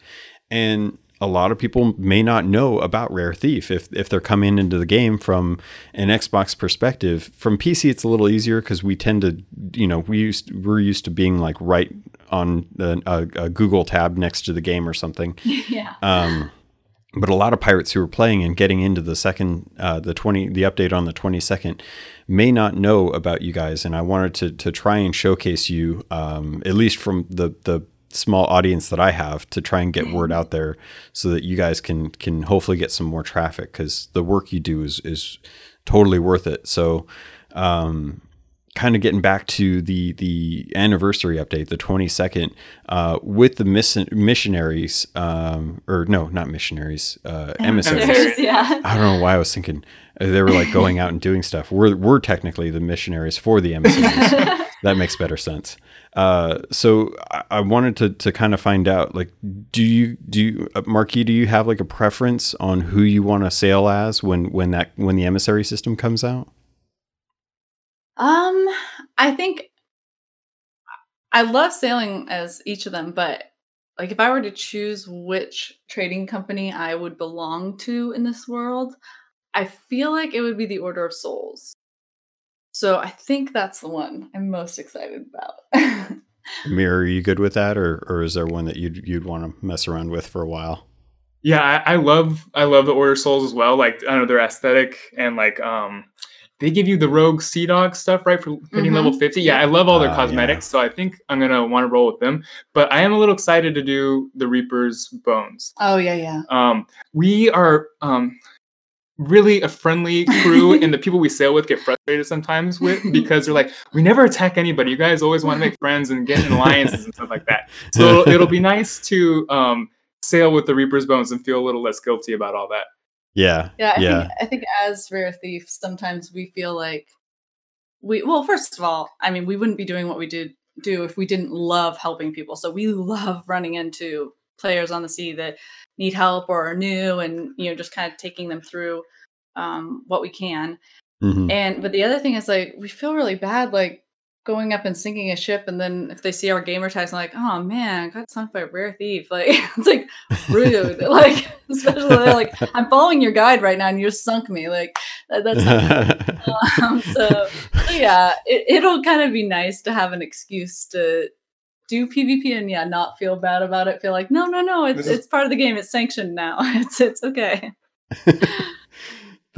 And a lot of people may not know about Rare Thief if if they're coming into the game from an Xbox perspective. From PC, it's a little easier because we tend to, you know, we used we're used to being like right on a, a, a Google tab next to the game or something. yeah. Um, but a lot of pirates who are playing and getting into the second, uh, the twenty, the update on the twenty second, may not know about you guys, and I wanted to to try and showcase you, um, at least from the the small audience that I have to try and get word out there so that you guys can can hopefully get some more traffic because the work you do is is totally worth it. So um, kind of getting back to the the anniversary update, the 22nd, uh, with the miss- missionaries, um, or no, not missionaries, uh, emissaries. Emissaries. yeah. I don't know why I was thinking uh, they were like going out and doing stuff. We're we're technically the missionaries for the emissaries. that makes better sense. Uh, so I, I wanted to to kind of find out, like, do you do you, uh, Marquis? Do you have like a preference on who you want to sail as when when that when the emissary system comes out? Um, I think I love sailing as each of them, but like if I were to choose which trading company I would belong to in this world, I feel like it would be the Order of Souls. So I think that's the one I'm most excited about. Amir, are you good with that, or or is there one that you'd you'd want to mess around with for a while? Yeah, I, I love I love the Order Souls as well. Like I don't know their aesthetic and like um they give you the rogue sea dog stuff right for hitting Mhm. level 50 yeah i love all their Ah, cosmetics so i think i'm gonna want to roll with them but i am a little excited to do the reaper's bones oh yeah, yeah. um we are um really a friendly crew and the people we sail with get frustrated sometimes with because they're like we never attack anybody. You guys always want to make friends and get in alliances and stuff like that. So it'll, it'll be nice to um sail with the reaper's bones and feel a little less guilty about all that. Yeah, Yeah, I yeah, think I think as rare thief, sometimes we feel like we well, first of all, I mean, we wouldn't be doing what we did do if we didn't love helping people. So we love running into players on the sea that need help or are new and you know just kind of taking them through um, what we can. Mhm. And but the other thing is like we feel really bad like going up and sinking a ship and then if they see our gamer tags like, oh man, I got sunk by a rare thief. Like it's like rude. like especially like I'm following your guide right now and you just sunk me. Like that, that's um, so, so yeah, it, it'll kind of be nice to have an excuse to do PvP and yeah, not feel bad about it. Feel like no, no, no, it's is- it's part of the game. It's sanctioned now. It's it's okay.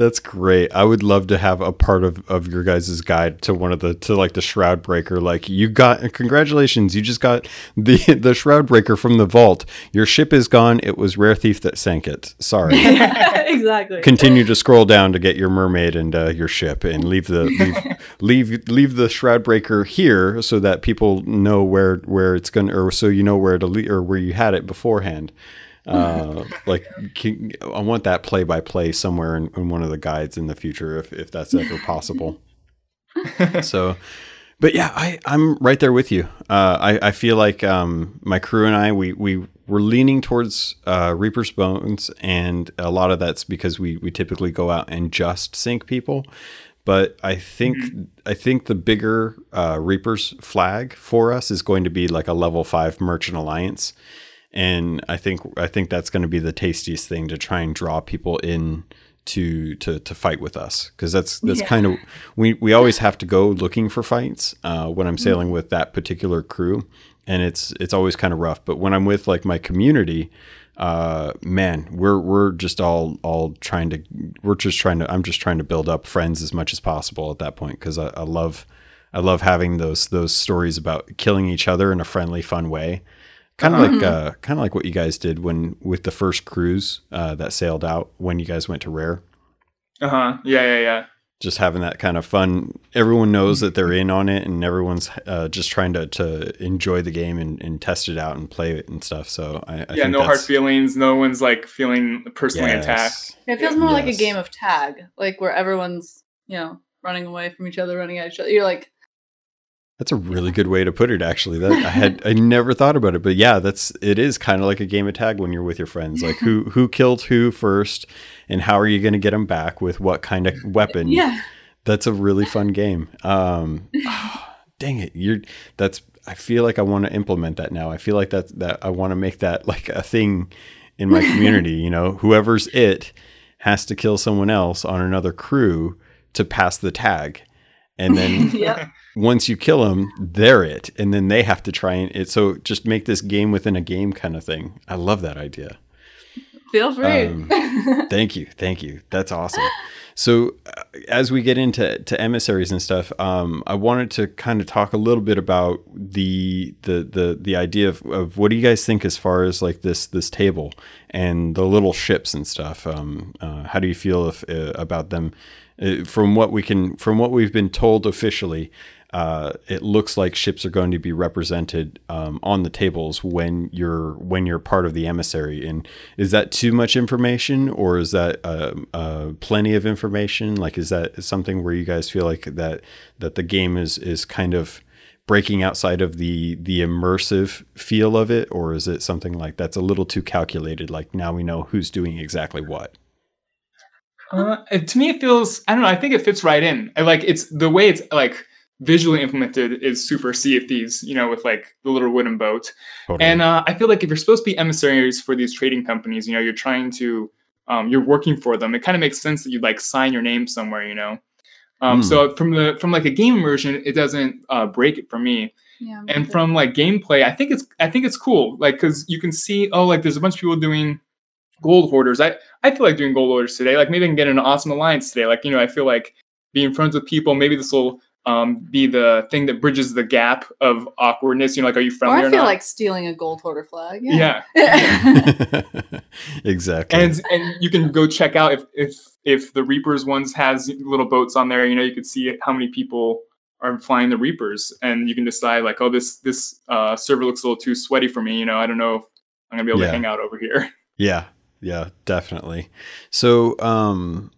That's great. I would love to have a part of, of your guys' guide to one of the to like the shroud breaker. Like you got congratulations, you just got the the shroud breaker from the vault. Your ship is gone. It was Rare Thief that sank it. Sorry. exactly. Continue to scroll down to get your mermaid and uh, your ship, and leave the leave, leave leave the shroud breaker here so that people know where where it's gonna, or so you know where to le- or where you had it beforehand. Uh, like can, I want that play by play somewhere in, in one of the guides in the future, if if that's ever possible. so but yeah I, i'm right there with you. Uh, I, I feel like um, my crew and i we, we were leaning towards uh, reaper's bones and a lot of that's because we, we typically go out and just sink people. But i think i think the bigger uh, reaper's flag for us is going to be like a level 5 merchant alliance and i think i think that's going to be the tastiest thing to try and draw people in to to to fight with us because that's that's Yeah. kind of we we always have to go looking for fights uh, when I'm sailing with that particular crew, and it's it's always kind of rough. But when I'm with like my community, uh, man, we're we're just all all trying to we're just trying to I'm just trying to build up friends as much as possible at that point because I, I love I love having those those stories about killing each other in a friendly, fun way. Kind of like uh, kind of like what you guys did when with the first cruise uh, that sailed out when you guys went to Rare uh-huh yeah yeah yeah just having that kind of fun. Everyone knows that they're in on it, and everyone's uh, just trying to, to enjoy the game and, and test it out and play it and stuff. So I, I yeah think no hard feelings no one's like feeling personally Yes. attacked It feels more like a game of tag, like where everyone's you know running away from each other, running at each other. You're like, That's a really good way to put it. Actually, that I had I never thought about it, but yeah, that's it is kind of like a game of tag when you're with your friends. Like who who killed who first, and how are you going to get them back with what kind of weapon? yeah, that's a really fun game. Um, ah, dang it, you're that's. I feel like I want to implement that now. I feel like that that I want to make that like a thing in my community. you know, whoever's it has to kill someone else on another crew to pass the tag, and then yep. Once you kill them, they're it, and then they have to try and it. So just make this game within a game kind of thing. I love that idea. Feel free. Um, thank you, thank you. That's awesome. So, uh, as we get into to emissaries and stuff, um, I wanted to kind of talk a little bit about the the the the idea of, of what do you guys think as far as like this this table and the little ships and stuff. Um, uh, how do you feel if uh, about them? Uh, from what we can, from what we've been told officially, uh, it looks like ships are going to be represented um, on the tables when you're when you're part of the emissary. And is that too much information, or is that uh, uh, plenty of information? Like, is that something where you guys feel like that that the game is is kind of breaking outside of the the immersive feel of it, or is it something like that's a little too calculated? Like now we know who's doing exactly what. Uh, to me, it feels I don't know. I think it fits right in. Like it's the way it's like visually implemented is super Sea of Thieves, you know, with like the little wooden boat. Totally. And uh, I feel like if you're supposed to be emissaries for these trading companies, you know, you're trying to, um, you're working for them. It kind of makes sense that you'd like sign your name somewhere, you know. Um, mm. So from the from like a game immersion, it doesn't uh, break it for me. Yeah, and from like gameplay, I think it's I think it's cool. Like because you can see, oh, like there's a bunch of people doing gold hoarders. I I feel like doing gold hoarders today. Like maybe I can get an awesome alliance today. Like you know, I feel like being friends with people. Maybe this will um, be the thing that bridges the gap of awkwardness. You know, like, are you friendly or, I feel not? like stealing a gold hoarder flag. Yeah, yeah. exactly. And and you can go check out if if if the Reapers ones has little boats on there. You know, you could see how many people are flying the Reapers, and you can decide like, oh, this this uh, server looks a little too sweaty for me. You know, I don't know if I'm gonna be able yeah. to hang out over here. Yeah, yeah, definitely. So, um,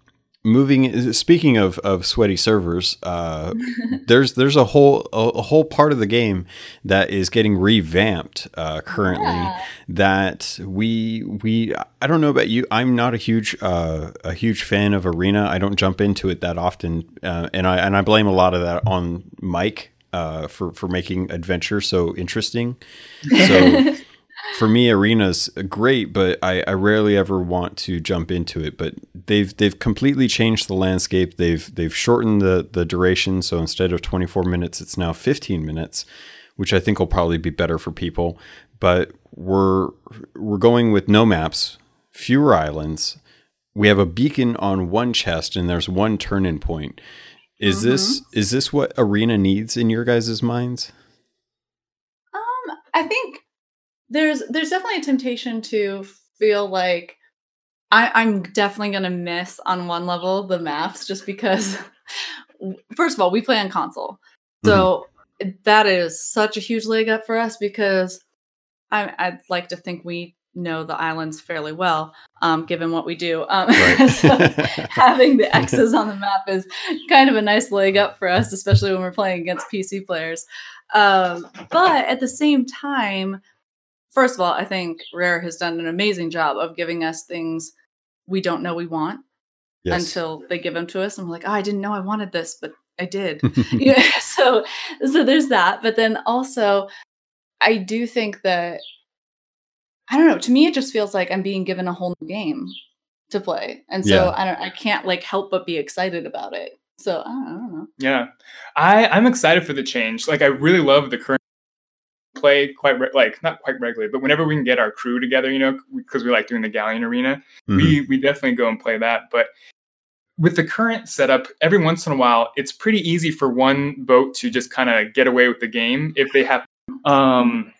moving speaking of, of sweaty servers uh, there's there's a whole a, a, whole part of the game that is getting revamped uh, currently yeah. that we we I don't know about you I'm not a huge uh, a huge fan of arena I don't jump into it that often uh, and I and I blame a lot of that on Mike uh, for for making adventure so interesting so for me, arena's great, but I, I rarely ever want to jump into it. But they've they've completely changed the landscape. They've they've shortened the the duration, so instead of 24 minutes, it's now 15 minutes, which I think will probably be better for people. But we're we're going with no maps, fewer islands. We have a beacon on one chest, and there's one turn-in point. Is mm-hmm. this is this what arena needs in your guys' minds? Um, I think there's there's definitely a temptation to feel like I, am definitely gonna miss on one level the maps just because first of all we play on console so mm-hmm. that is such a huge leg up for us because I, i'd like to think we know the islands fairly well um, given what we do um, right. so having the x's on the map is kind of a nice leg up for us especially when we're playing against pc players um, but at the same time first of all, I think Rare has done an amazing job of giving us things we don't know we want yes. until they give them to us, and we're like, oh, I didn't know I wanted this, but I did. yeah, so so there's that, but then also, I do think that I don't know. To me, it just feels like I'm being given a whole new game to play, and so yeah. I don't. I can't like help but be excited about it. So I don't, I don't know. Yeah, I I'm excited for the change. Like I really love the current play quite re- like not quite regularly, but whenever we can get our crew together, you know, because we like doing the Galleon Arena, mm-hmm. we we definitely go and play that. But with the current setup, every once in a while, it's pretty easy for one boat to just kind of get away with the game if they have. Um,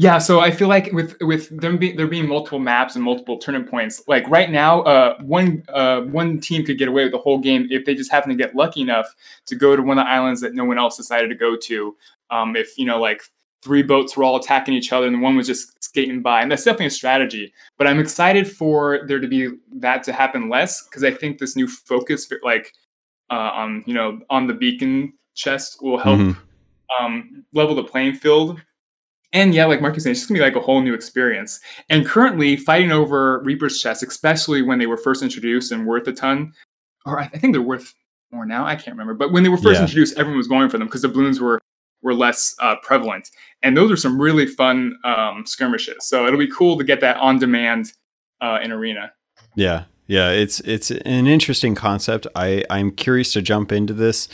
Yeah, so I feel like with with them there being multiple maps and multiple turning points, like right now, uh, one uh, one team could get away with the whole game if they just happen to get lucky enough to go to one of the islands that no one else decided to go to. Um, if you know, like three boats were all attacking each other and one was just skating by, and that's definitely a strategy. But I'm excited for there to be that to happen less because I think this new focus, like uh, on you know on the beacon chest, will help mm-hmm. um, level the playing field and yeah, like Marcus said, it's just gonna be like a whole new experience. And currently, fighting over Reaper's chests, especially when they were first introduced and worth a ton, or I, think they're worth more now. I can't remember, but when they were first yeah. introduced, everyone was going for them because the balloons were were less uh, prevalent. And those are some really fun um, skirmishes. So it'll be cool to get that on demand uh, in arena. Yeah, Yeah, it's it's an interesting concept. I I'm curious to jump into this.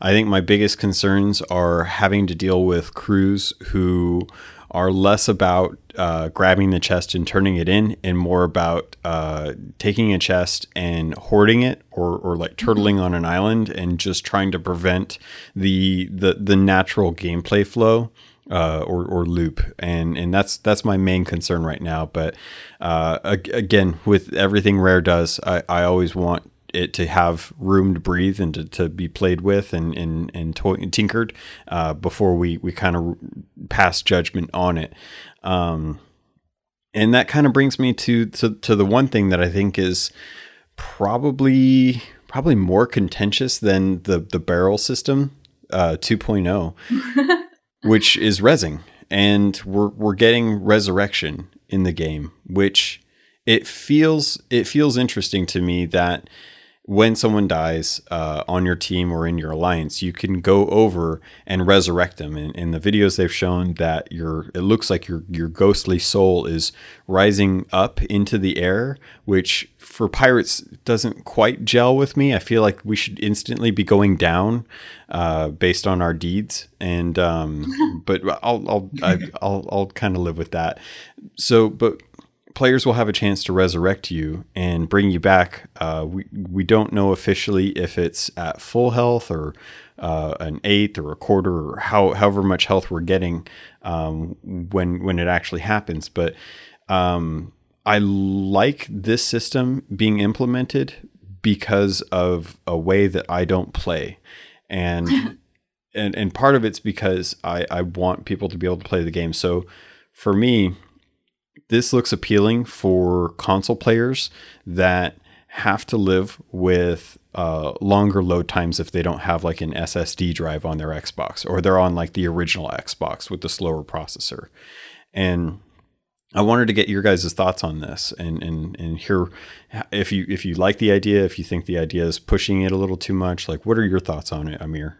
I think my biggest concerns are having to deal with crews who are less about uh, grabbing the chest and turning it in, and more about uh, taking a chest and hoarding it, or, or like turtling on an island and just trying to prevent the the the natural gameplay flow uh, or, or loop, and and that's that's my main concern right now. But uh, again, with everything Rare does, I, I always want it to have room to breathe and to, to be played with and and and to- tinkered uh, before we we kind of pass judgment on it. Um, and that kind of brings me to, to to the one thing that I think is probably probably more contentious than the the barrel system uh, 2.0, which is resing, and we're we're getting resurrection in the game, which it feels it feels interesting to me that when someone dies uh, on your team or in your alliance, you can go over and resurrect them. And in the videos they've shown that your it looks like your your ghostly soul is rising up into the air, which for pirates doesn't quite gel with me. I feel like we should instantly be going down uh, based on our deeds. And um, but I'll I'll I, will i will I'll kind of live with that. So, but players will have a chance to resurrect you and bring you back. Uh, we we don't know officially if it's at full health or uh, an eighth or a quarter or how however much health we're getting um, when when it actually happens. But um, I like this system being implemented because of a way that I don't play, and and and part of it's because I I want people to be able to play the game. So for me this looks appealing for console players that have to live with uh, longer load times if they don't have like an SSD drive on their Xbox or they're on like the original Xbox with the slower processor. And I wanted to get your guys' thoughts on this and, and, and hear if you if you like the idea, if you think the idea is pushing it a little too much. Like, what are your thoughts on it, Amir?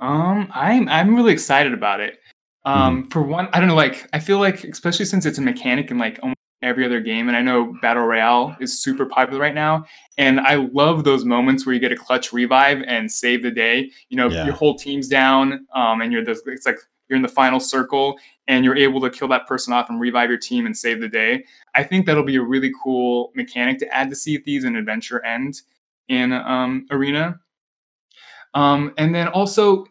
Um, I'm I'm really excited about it. Um, mm-hmm. For one, I don't know, like I feel like especially since it's a mechanic in like almost every other game, and I know battle royale is super popular right now, and I love those moments where you get a clutch revive and save the day. You know, yeah. your whole team's down, um, and you're the it's like you're in the final circle, and you're able to kill that person off and revive your team and save the day. I think that'll be a really cool mechanic to add to Sea of Thieves and Adventure End in um, Arena. Um, and then also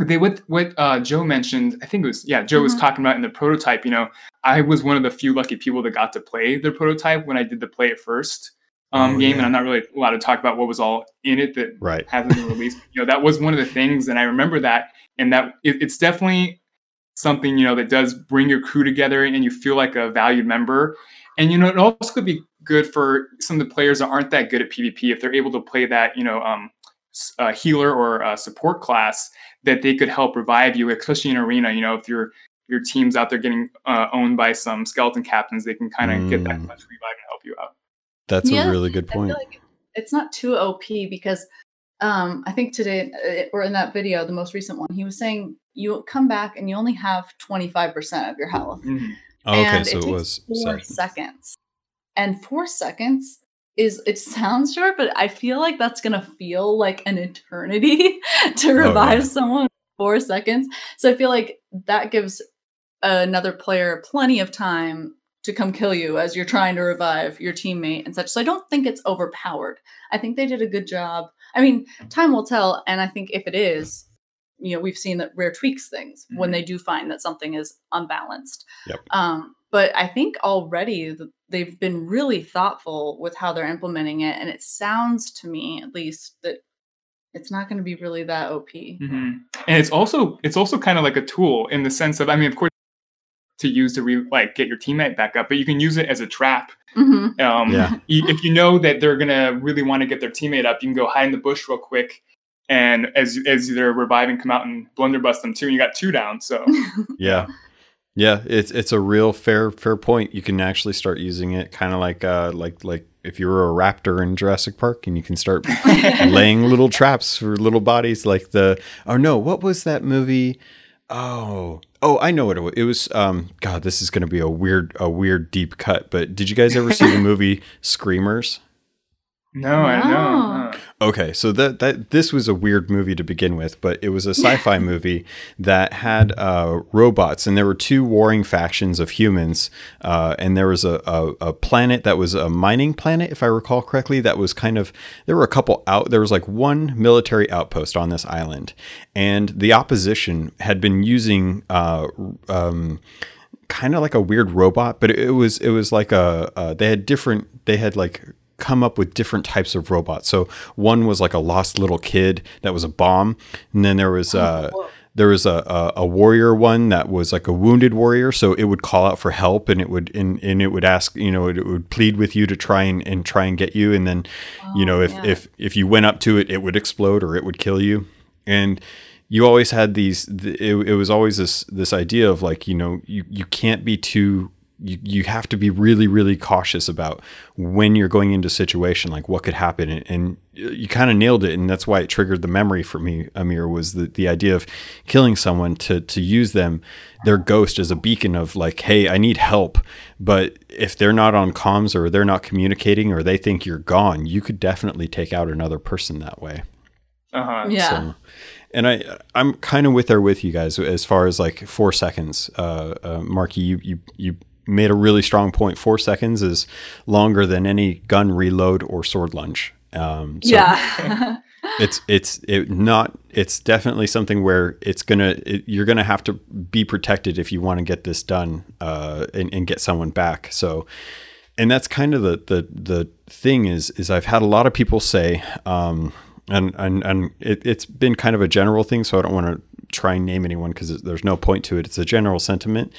they what what uh, Joe mentioned. I think it was yeah. Joe mm-hmm. was talking about in the prototype. You know, I was one of the few lucky people that got to play the prototype when I did the play it first um, oh, game, yeah. and I'm not really allowed to talk about what was all in it that right. hasn't been released. you know, that was one of the things, and I remember that, and that it, it's definitely something you know that does bring your crew together, and you feel like a valued member. And you know, it also could be good for some of the players that aren't that good at PvP if they're able to play that you know um, uh, healer or support class that they could help revive you, especially in arena. You know, if your your team's out there getting uh, owned by some skeleton captains, they can kind of mm. get that clutch revive and help you out. That's yeah, a really good point. Like it's not too OP because um, I think today uh, or in that video, the most recent one, he was saying you come back and you only have 25% of your health. Mm-hmm. Oh, okay, so it, it was four seconds. seconds. And four seconds is it sounds short, but I feel like that's gonna feel like an eternity to revive oh, yeah. someone four seconds. So I feel like that gives another player plenty of time to come kill you as you're trying to revive your teammate and such. So I don't think it's overpowered. I think they did a good job. I mean, time will tell, and I think if it is, you know, we've seen that Rare tweaks things mm-hmm. when they do find that something is unbalanced. Yep. Um, but I think already they've been really thoughtful with how they're implementing it, and it sounds to me, at least, that it's not going to be really that OP. Mm-hmm. And it's also it's also kind of like a tool in the sense of, I mean, of course, to use to re- like get your teammate back up, but you can use it as a trap. Mm-hmm. Um, yeah. if you know that they're gonna really want to get their teammate up, you can go hide in the bush real quick, and as as they're reviving, come out and blunderbuss them too, and you got two down. So yeah. Yeah, it's it's a real fair fair point. You can actually start using it kind of like uh like like if you were a raptor in Jurassic Park and you can start laying little traps for little bodies like the oh no, what was that movie? Oh, Oh, I know what it was. It was um God, this is gonna be a weird a weird deep cut, but did you guys ever see the movie Screamers? No, I No. know. Okay, so that that this was a weird movie to begin with, but it was a sci-fi movie that had uh, robots, and there were two warring factions of humans, uh, and there was a, a a planet that was a mining planet, if I recall correctly. That was kind of there were a couple out. There was like one military outpost on this island, and the opposition had been using. Uh, um, kind of like a weird robot, but it was it was like a uh, they had different they had like come up with different types of robots. So one was like a lost little kid that was a bomb, and then there was uh there was a, a, a warrior one that was like a wounded warrior, so it would call out for help and it would and, and it would ask, you know, it, it would plead with you to try and, and try and get you. And then, you know, if, yeah. if if you went up to it, it would explode or it would kill you. And you always had these it, it was always this this idea of like, you know, you, you can't be too you, you have to be really really cautious about when you're going into a situation like what could happen and, and you kind of nailed it and that's why it triggered the memory for me amir was the, the idea of killing someone to to use them their ghost as a beacon of like hey i need help but if they're not on comms or they're not communicating or they think you're gone you could definitely take out another person that way Uh huh. Yeah. so, and I, I'm kind of with there with you guys as far as like four seconds. Uh, uh, Marky, you, you, you made a really strong point. Four seconds is longer than any gun reload or sword lunge. Um, so yeah. it's it's it not it's definitely something where it's gonna it, you're gonna have to be protected if you want to get this done uh, and, and get someone back. So, and that's kind of the the the thing is is I've had a lot of people say, um, and and and it, it's been kind of a general thing. So I don't want to try and name anyone because there's no point to it. It's a general sentiment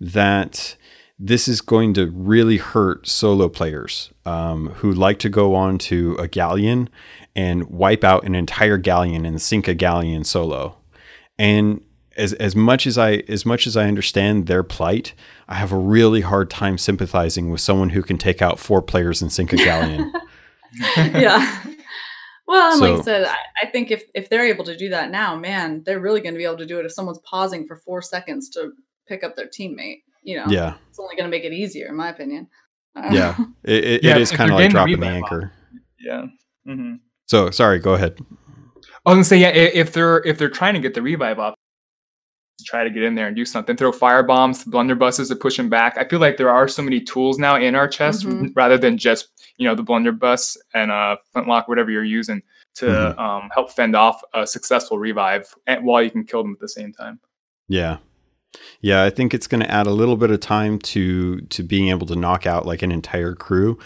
that this is going to really hurt solo players um, who like to go on to a galleon and wipe out an entire galleon and sink a galleon solo. And as, as much as I as much as I understand their plight, I have a really hard time sympathizing with someone who can take out four players and sink a galleon. yeah. Well, and like I said, I, I think if if they're able to do that now, man, they're really going to be able to do it if someone's pausing for four seconds to pick up their teammate. You know, yeah, it's only going to make it easier, in my opinion. Uh, yeah, it, it, Yeah, it is kind of like dropping the the revive anchor. Yeah. hmm So sorry, go ahead. I was gonna say, yeah, if they're if they're trying to get the revive off, try to get in there and do something. Throw fire bombs, blunderbusses to push them back. I feel like there are so many tools now in our chest Mhm. rather than just you know the blunderbuss and uh flintlock, whatever you're using to Mhm. um, help fend off a successful revive and, while you can kill them at the same time. Yeah. Yeah, I think it's going to add a little bit of time to to being able to knock out like an entire crew,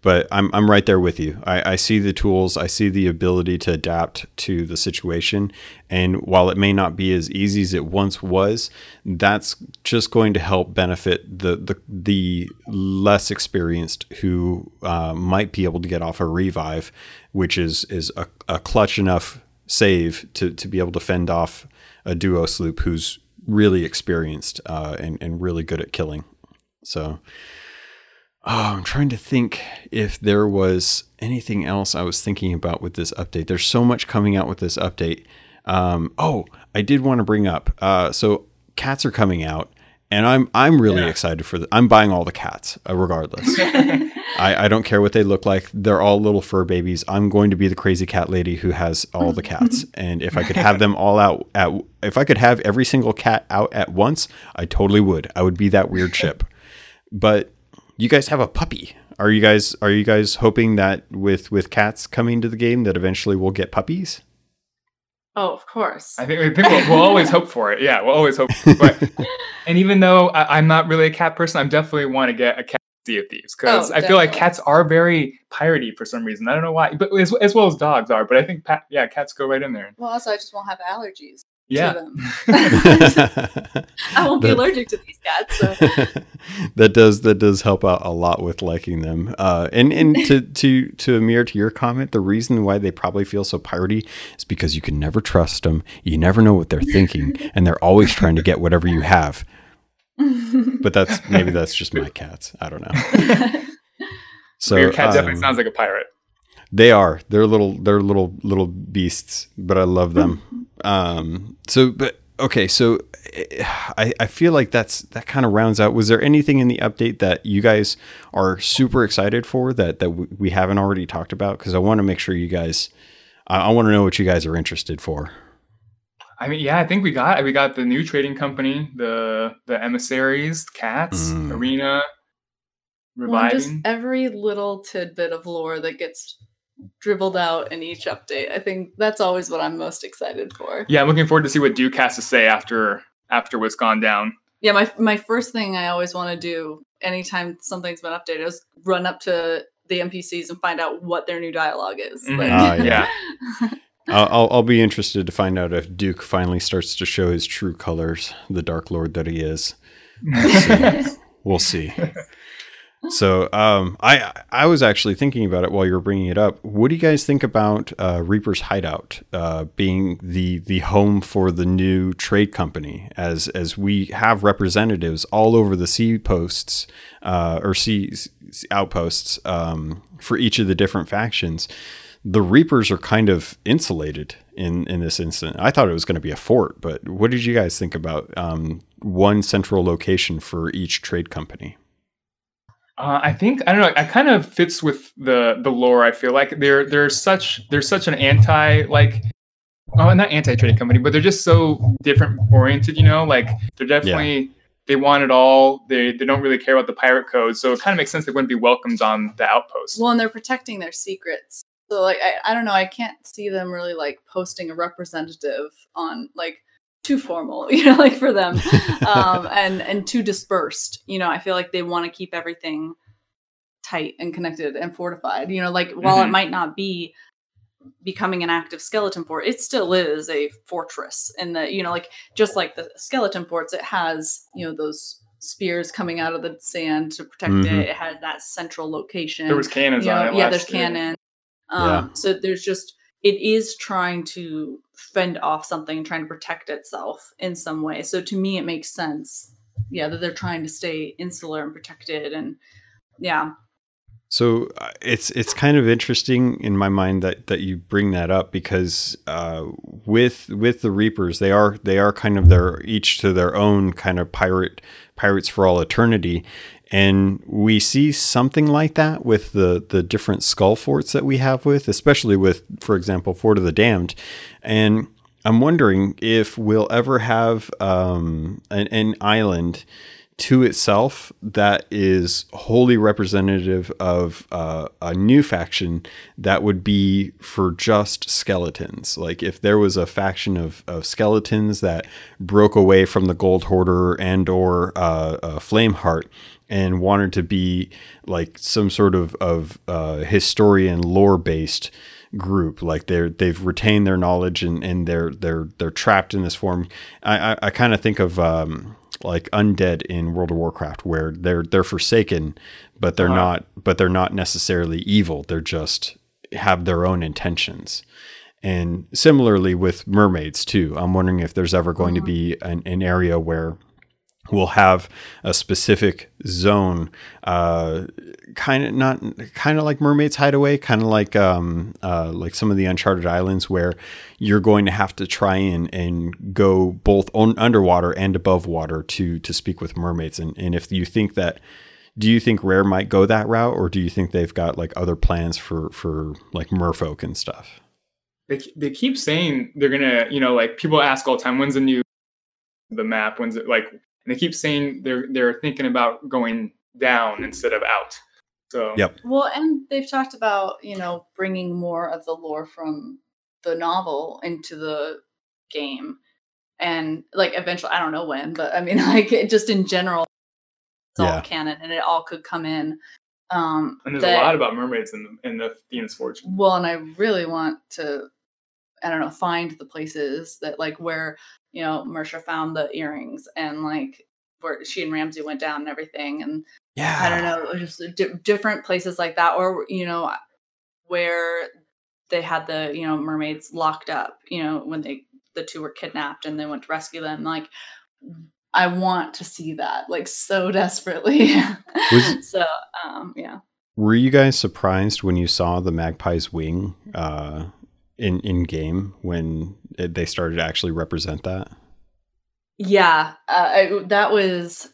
but I'm I'm right there with you. I, I see the tools, I see the ability to adapt to the situation, and while it may not be as easy as it once was, that's just going to help benefit the the the less experienced who uh, might be able to get off a revive, which is is a, a clutch enough save to to be able to fend off a duo sloop who's really experienced uh, and and really good at killing. So, oh, I'm trying to think if there was anything else I was thinking about with this update. There's so much coming out with this update. Um, oh, I did want to bring up. Uh, so cats are coming out, and I'm I'm really Yeah. excited for the. I'm buying all the cats, uh, regardless. I, I don't care what they look like. They're all little fur babies. I'm going to be the crazy cat lady who has all the cats. and if I could have them all out at, if I could have every single cat out at once, I totally would. I would be that weird chip. But you guys have a puppy. Are you guys are you guys hoping that with with cats coming to the game that eventually we'll get puppies? Oh, of course. I think, I think we'll, we'll always hope for it. Yeah, we'll always hope. For it. But and even though I, I'm not really a cat person, I definitely want to get a cat Sea of Thieves because Oh, I feel like cats are very piratey for some reason. I don't know why, but as, as well as dogs are. But I think yeah, cats go right in there. well, also, I just won't have allergies Yeah, to them. I won't be That- allergic to these cats. So. that does that does help out a lot with liking them. Uh, and and to to to Amir, to your comment, the reason why they probably feel so piratey is because you can never trust them. You never know what they're thinking, and they're always trying to get whatever you have. But that's maybe that's just my cats. I don't know. So your cat definitely um, sounds like a pirate. They are. They're little. They're little little beasts, but I love them. um. So, but okay, so eh, I, I feel like that's that kind of rounds out. Was there anything in the update that you guys are super excited for that that we haven't already talked about? Because I want to make sure you guys, I, I want to know what you guys are interested for. I mean, yeah, I think we got we got the new trading company, the the emissaries, cats, Mm. arena, Well, just every little tidbit of lore that gets dribbled out in each update. I think that's always what I'm most excited for. yeah, I'm looking forward to see what Duke has to say after after what's gone down. Yeah, my my first thing I always want to do anytime something's been updated is run up to the NPCs and find out what their new dialogue is. Mhm. Like- Ah, yeah. I'll, I'll I'll be interested to find out if Duke finally starts to show his true colors, the Dark Lord that he is. We'll see. So, um, I I was actually thinking about it while you were bringing it up. What do you guys think about uh, Reaper's Hideout uh, being the the home for the new trade company? As as we have representatives all over the sea posts uh, or sea outposts um, for each of the different factions. The Reapers are kind of insulated in in this instance. I thought it was going to be a fort, but what did you guys think about um, one central location for each trade company? Uh, I think I don't know. It kind of fits with the the lore. I feel like they're they're such they're such an anti like oh not anti trading company, but they're just so different oriented. You know, like they're definitely they want it all. They they don't really care about the pirate code, so it kind of makes sense they wouldn't be welcomed on the outpost. well, and they're protecting their secrets. So like I, I don't know, I can't see them really like posting a representative on like too formal, you know, like for them. um and and too dispersed. You know, I feel like they want to keep everything tight and connected and fortified. You know, like while it Mhm. might not be becoming an active skeleton fort, it still is a fortress. And the you know, like just like the skeleton forts, it has you know those spears coming out of the sand to protect Mhm. it. It has that central location. There was cannons You know, on it. yeah, last there's year. cannon. Um, So there's just it is trying to fend off something, trying to protect itself in some way. So to me, it makes sense. Yeah, that they're trying to stay insular and protected, and yeah, So uh, it's it's kind of interesting in my mind that that you bring that up because uh, with with the Reapers they are they are kind of their each to their own kind of pirate pirates for all eternity, and we see something like that with the the different skull forts that we have with, especially with for example Fort of the Damned, and I'm wondering if we'll ever have um, an, an island to itself that is wholly representative of uh, a new faction that would be for just skeletons. Like if there was a faction of, of skeletons that broke away from the Gold Hoarder and or uh, uh, Flameheart and wanted to be like some sort of of uh, historian lore based group. Like they're they've retained their knowledge and, and they're they're they're trapped in this form. I i, I kind of think of um like undead in world of warcraft where they're they're forsaken but they're Uh-huh. not but they're not necessarily evil. They're just have their own intentions. And similarly with mermaids too. I'm wondering if there's ever going to Mhm. be an, an area where we'll have a specific zone uh kind of not kind of like mermaids hideaway kind of like um uh like some of the uncharted islands where you're going to have to try and and go both on underwater and above water to to speak with mermaids. And and if you think that do you think rare might go that route or do you think they've got like other plans for for like merfolk and stuff? They they keep saying they're gonna you know like people ask all the time when's the new the map? When's it like and they keep saying they're they're thinking about going down instead of out. So Yep. well, and they've talked about you know bringing more of the lore from the novel into the game, and like eventually, I don't know when, but I mean, like it just in general, it's Yeah. all canon, and it all could come in. Um, and there's that- a lot about mermaids in the in the Athena's Fortune. Well, and I really want to, I don't know, find the places that like where you know Mercia found the earrings and like where she and Ramsey went down and everything, and yeah I don't know, just di- different places like that, or you know, where they had the you know mermaids locked up, you know, when they the two were kidnapped and they went to rescue them, like. I want to see that like so desperately. Was- so um yeah. Were you guys surprised when you saw the magpie's wing uh, in in game when it, they started to actually represent that? Yeah, uh, I, that was.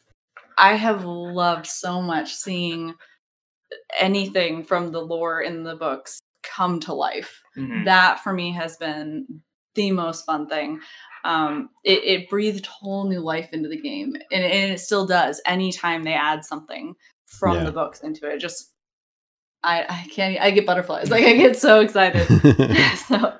I have loved so much seeing anything from the lore in the books come to life. Mhm. That for me has been the most fun thing. Um, it, it breathed whole new life into the game, and, and it still does. Anytime they add something from Yeah. the books into it, just I I can't. I get butterflies. Like I get so excited. so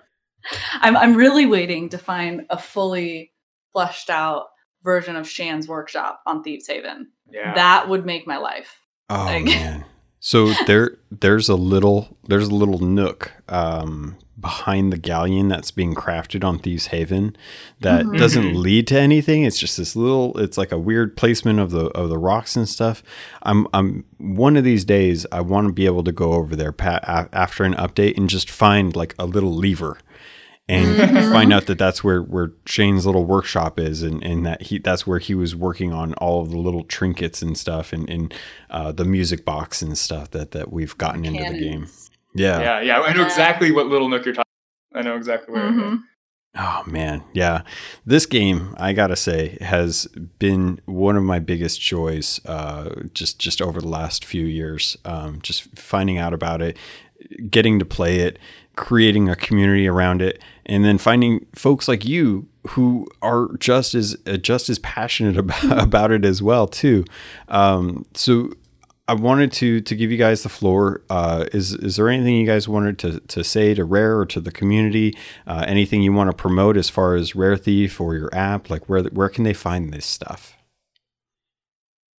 I'm I'm really waiting to find a fully fleshed out version of Shan's workshop on Thieves Haven. Yeah. That would make my life. Oh Like- man. So there there's a little there's a little nook um behind the galleon that's being crafted on Thieves Haven that Mhm. doesn't lead to anything. It's just this little it's like a weird placement of the of the rocks and stuff. I'm I'm one of these days I want to be able to go over there pa- a- after an update and just find like a little lever and Mhm. find out that that's where where Shane's little workshop is, and, and that he that's where he was working on all of the little trinkets and stuff, and, and uh, the music box and stuff that that we've gotten into the game. Yeah. yeah, yeah. I know Yeah. exactly what little nook you're talking. About. I know exactly where. it is. Mhm. Oh man, yeah. This game, I gotta say, has been one of my biggest joys. Uh, just just over the last few years, um, just finding out about it, getting to play it, creating a community around it, and then finding folks like you who are just as uh, just as passionate about, about it as well too. Um, so I wanted to to give you guys the floor. Uh, is is there anything you guys wanted to, to say to Rare or to the community? Uh, anything you want to promote as far as Rare Thief or your app? Like where where can they find this stuff?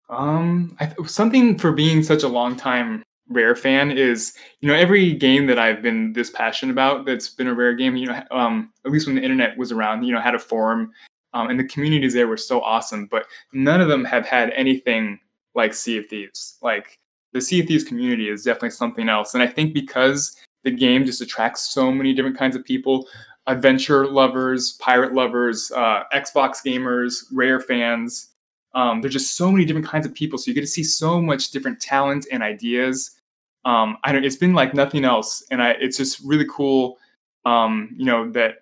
Um, th- something for being such a long time rare fan is you know every game that I've been this passionate about that's been a rare game. You know, um, at least when the internet was around, you know, had a forum, um, and the communities there were so awesome. But none of them have had anything like Sea of Thieves. Like the Sea of Thieves community is definitely something else, and I think because the game just attracts so many different kinds of people adventure lovers pirate lovers uh, xbox gamers rare fans um, there's just so many different kinds of people so you get to see so much different talent and ideas. Um, i don't it's been like nothing else and I, it's just really cool um, you know that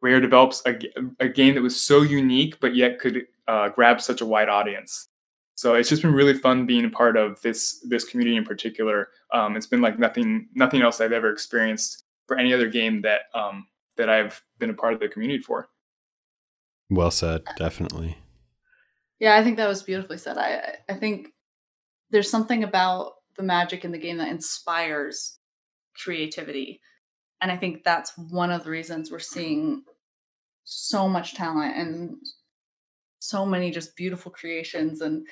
rare develops a game that was so unique but yet could uh, grab such a wide audience. So it's just been really fun being a part of this this community in particular. Um, it's been like nothing nothing else i've ever experienced for any other game that um, that i've been a part of the community for. Well said, definitely. Yeah, I think that was beautifully said. I I think there's something about the magic in the game that inspires creativity. And I think that's one of the reasons we're seeing so much talent and so many just beautiful creations and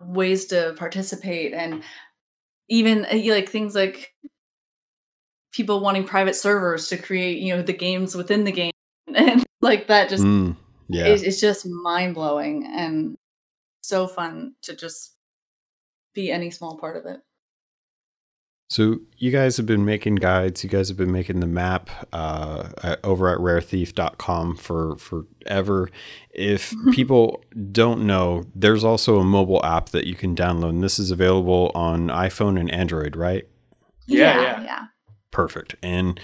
ways to participate and even uh, like things like people wanting private servers to create, you know, the games within the game and like that just Mm, yeah. it, it's just mind blowing and so fun to just be any small part of it. So you guys have been making guides. You guys have been making the map uh, over at rarethief.com for forever. If people don't know, there's also a mobile app that you can download. And this is available on iPhone and Android, right? Yeah, yeah. yeah. Perfect. And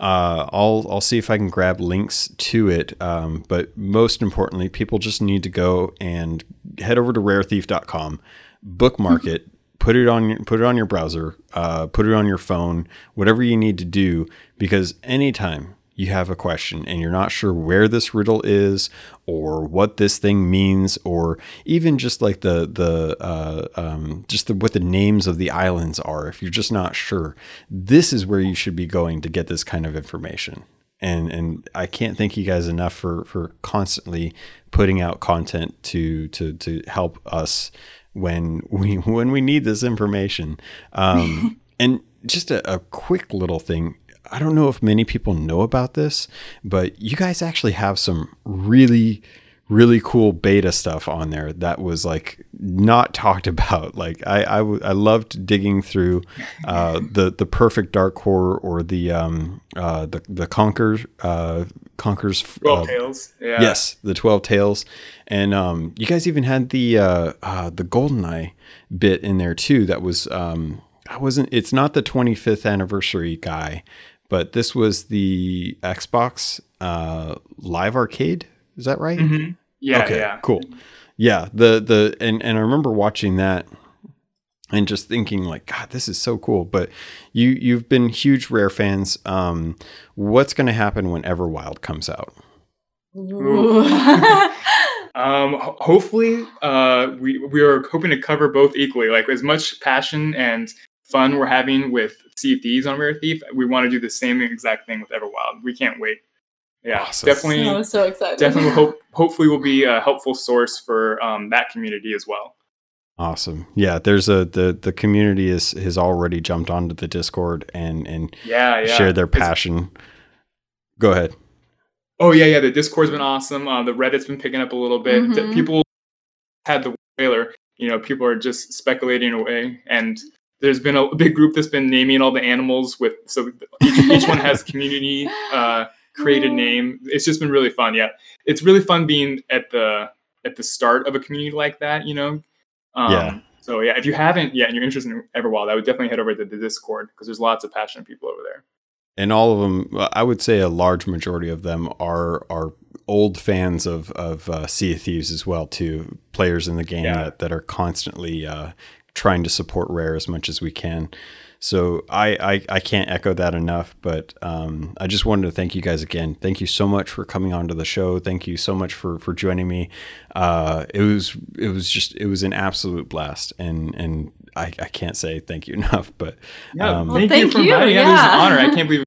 uh, I'll I'll see if I can grab links to it. Um, but most importantly, people just need to go and head over to rarethief.com, bookmark it, put it on your put it on your browser, uh, put it on your phone, whatever you need to do. Because anytime you have a question and you're not sure where this riddle is or what this thing means or even just like the the uh, um, just the, what the names of the islands are if you're just not sure this is where you should be going to get this kind of information. And and I can't thank you guys enough for for constantly putting out content to to to help us when we when we need this information. Um, and just a, a quick little thing I don't know if many people know about this, but you guys actually have some really, really cool beta stuff on there that was like not talked about. Like I, I, w- I loved digging through uh, the the perfect dark horror or the um uh the the Conker uh Conker's Twelve uh, Tales. Yeah. Yes, the Twelve Tales, and um, you guys even had the uh, uh, the Goldeneye bit in there too. That was um, I wasn't. It's not the 25th anniversary guy, but this was the Xbox uh, Live Arcade Is that right? Mhm. Yeah, okay, yeah. cool. Yeah, the the and and I remember watching that and just thinking like, God, this is so cool. But you you've been huge Rare fans. Um, what's going to happen when Everwild comes out? Um, ho- hopefully, uh, we we are hoping to cover both equally. Like as much passion and fun we're having with Sea of Thieves on Rare Thief, we want to do the same exact thing with Everwild. We can't wait. Yeah, Awesome. definitely, I was so excited. definitely. Hope hopefully will be a helpful source for um, that community as well. Awesome. Yeah, there's a the the community is has already jumped onto the Discord and and Yeah, yeah. shared their It's- passion. Go ahead. Oh yeah, yeah. The Discord's been awesome. Uh, the Reddit's been picking up a little bit. The Mhm. people had the trailer. You know, people are just speculating away, and there's been a big group that's been naming all the animals with. So each, each one has community uh, created name. It's just been really fun. Yeah, it's really fun being at the at the start of a community like that. You know. Um, Yeah. So yeah, if you haven't yet and you're interested in Everwild, I would definitely head over to the Discord because there's lots of passionate people over there. and all of them i would say a large majority of them are are old fans of of uh, sea of thieves as well too players in the game Yeah. that, that are constantly uh, trying to support rare as much as we can. So I, I i can't echo that enough but um, i just wanted to thank you guys again. Thank you so much for coming onto the show. Thank you so much for for joining me. Uh, it was it was just it was an absolute blast and and I, I can't say thank you enough, but Yeah, Um, Well, thank, you thank for you, inviting me. Yeah, this is an honor. I can't believe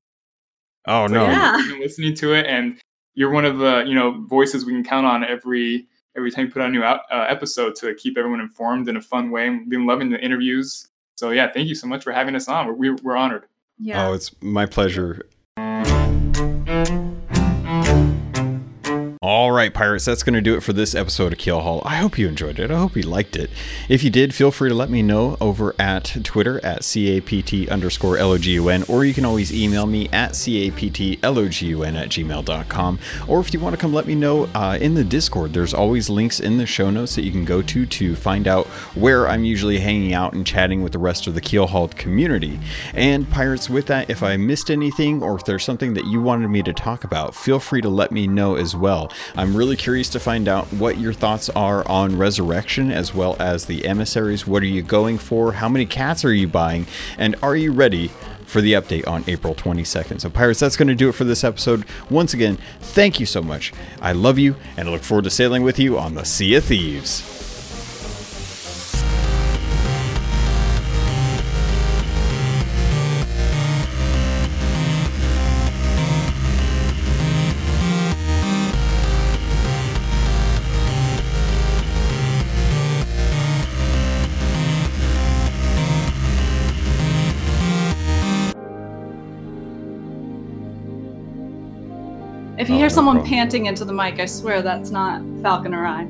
oh no, Yeah. you've listening to it, and you're one of the you know voices we can count on every every time you put out a new out, uh, episode to keep everyone informed in a fun way. We've been loving the interviews. So yeah, thank you so much for having us on. We're, we're, we're honored. yeah. Oh, it's my pleasure. All right, pirates, that's going to do it for this episode of Keel Haul. I hope you enjoyed it. I hope you liked it. If you did, feel free to let me know over at Twitter at CAPT underscore LOGUN, or you can always email me at CAPTLOGUN at gmail.com. Or if you want to come let me know uh, in the Discord, there's always links in the show notes that you can go to to find out where I'm usually hanging out and chatting with the rest of the Keel Haul community. And pirates, with that, if I missed anything or if there's something that you wanted me to talk about, feel free to let me know as well. I'm really curious to find out what your thoughts are on Resurrection as well as the emissaries. What are you going for? How many cats are you buying? And are you ready? For the update on April 22nd. So, Pirates, that's going to do it for this episode. Once again, thank you so much. I love you and I look forward to sailing with you on the Sea of Thieves. If you Oh, hear no someone problem. panting into the mic, I swear that's not Falcon or I.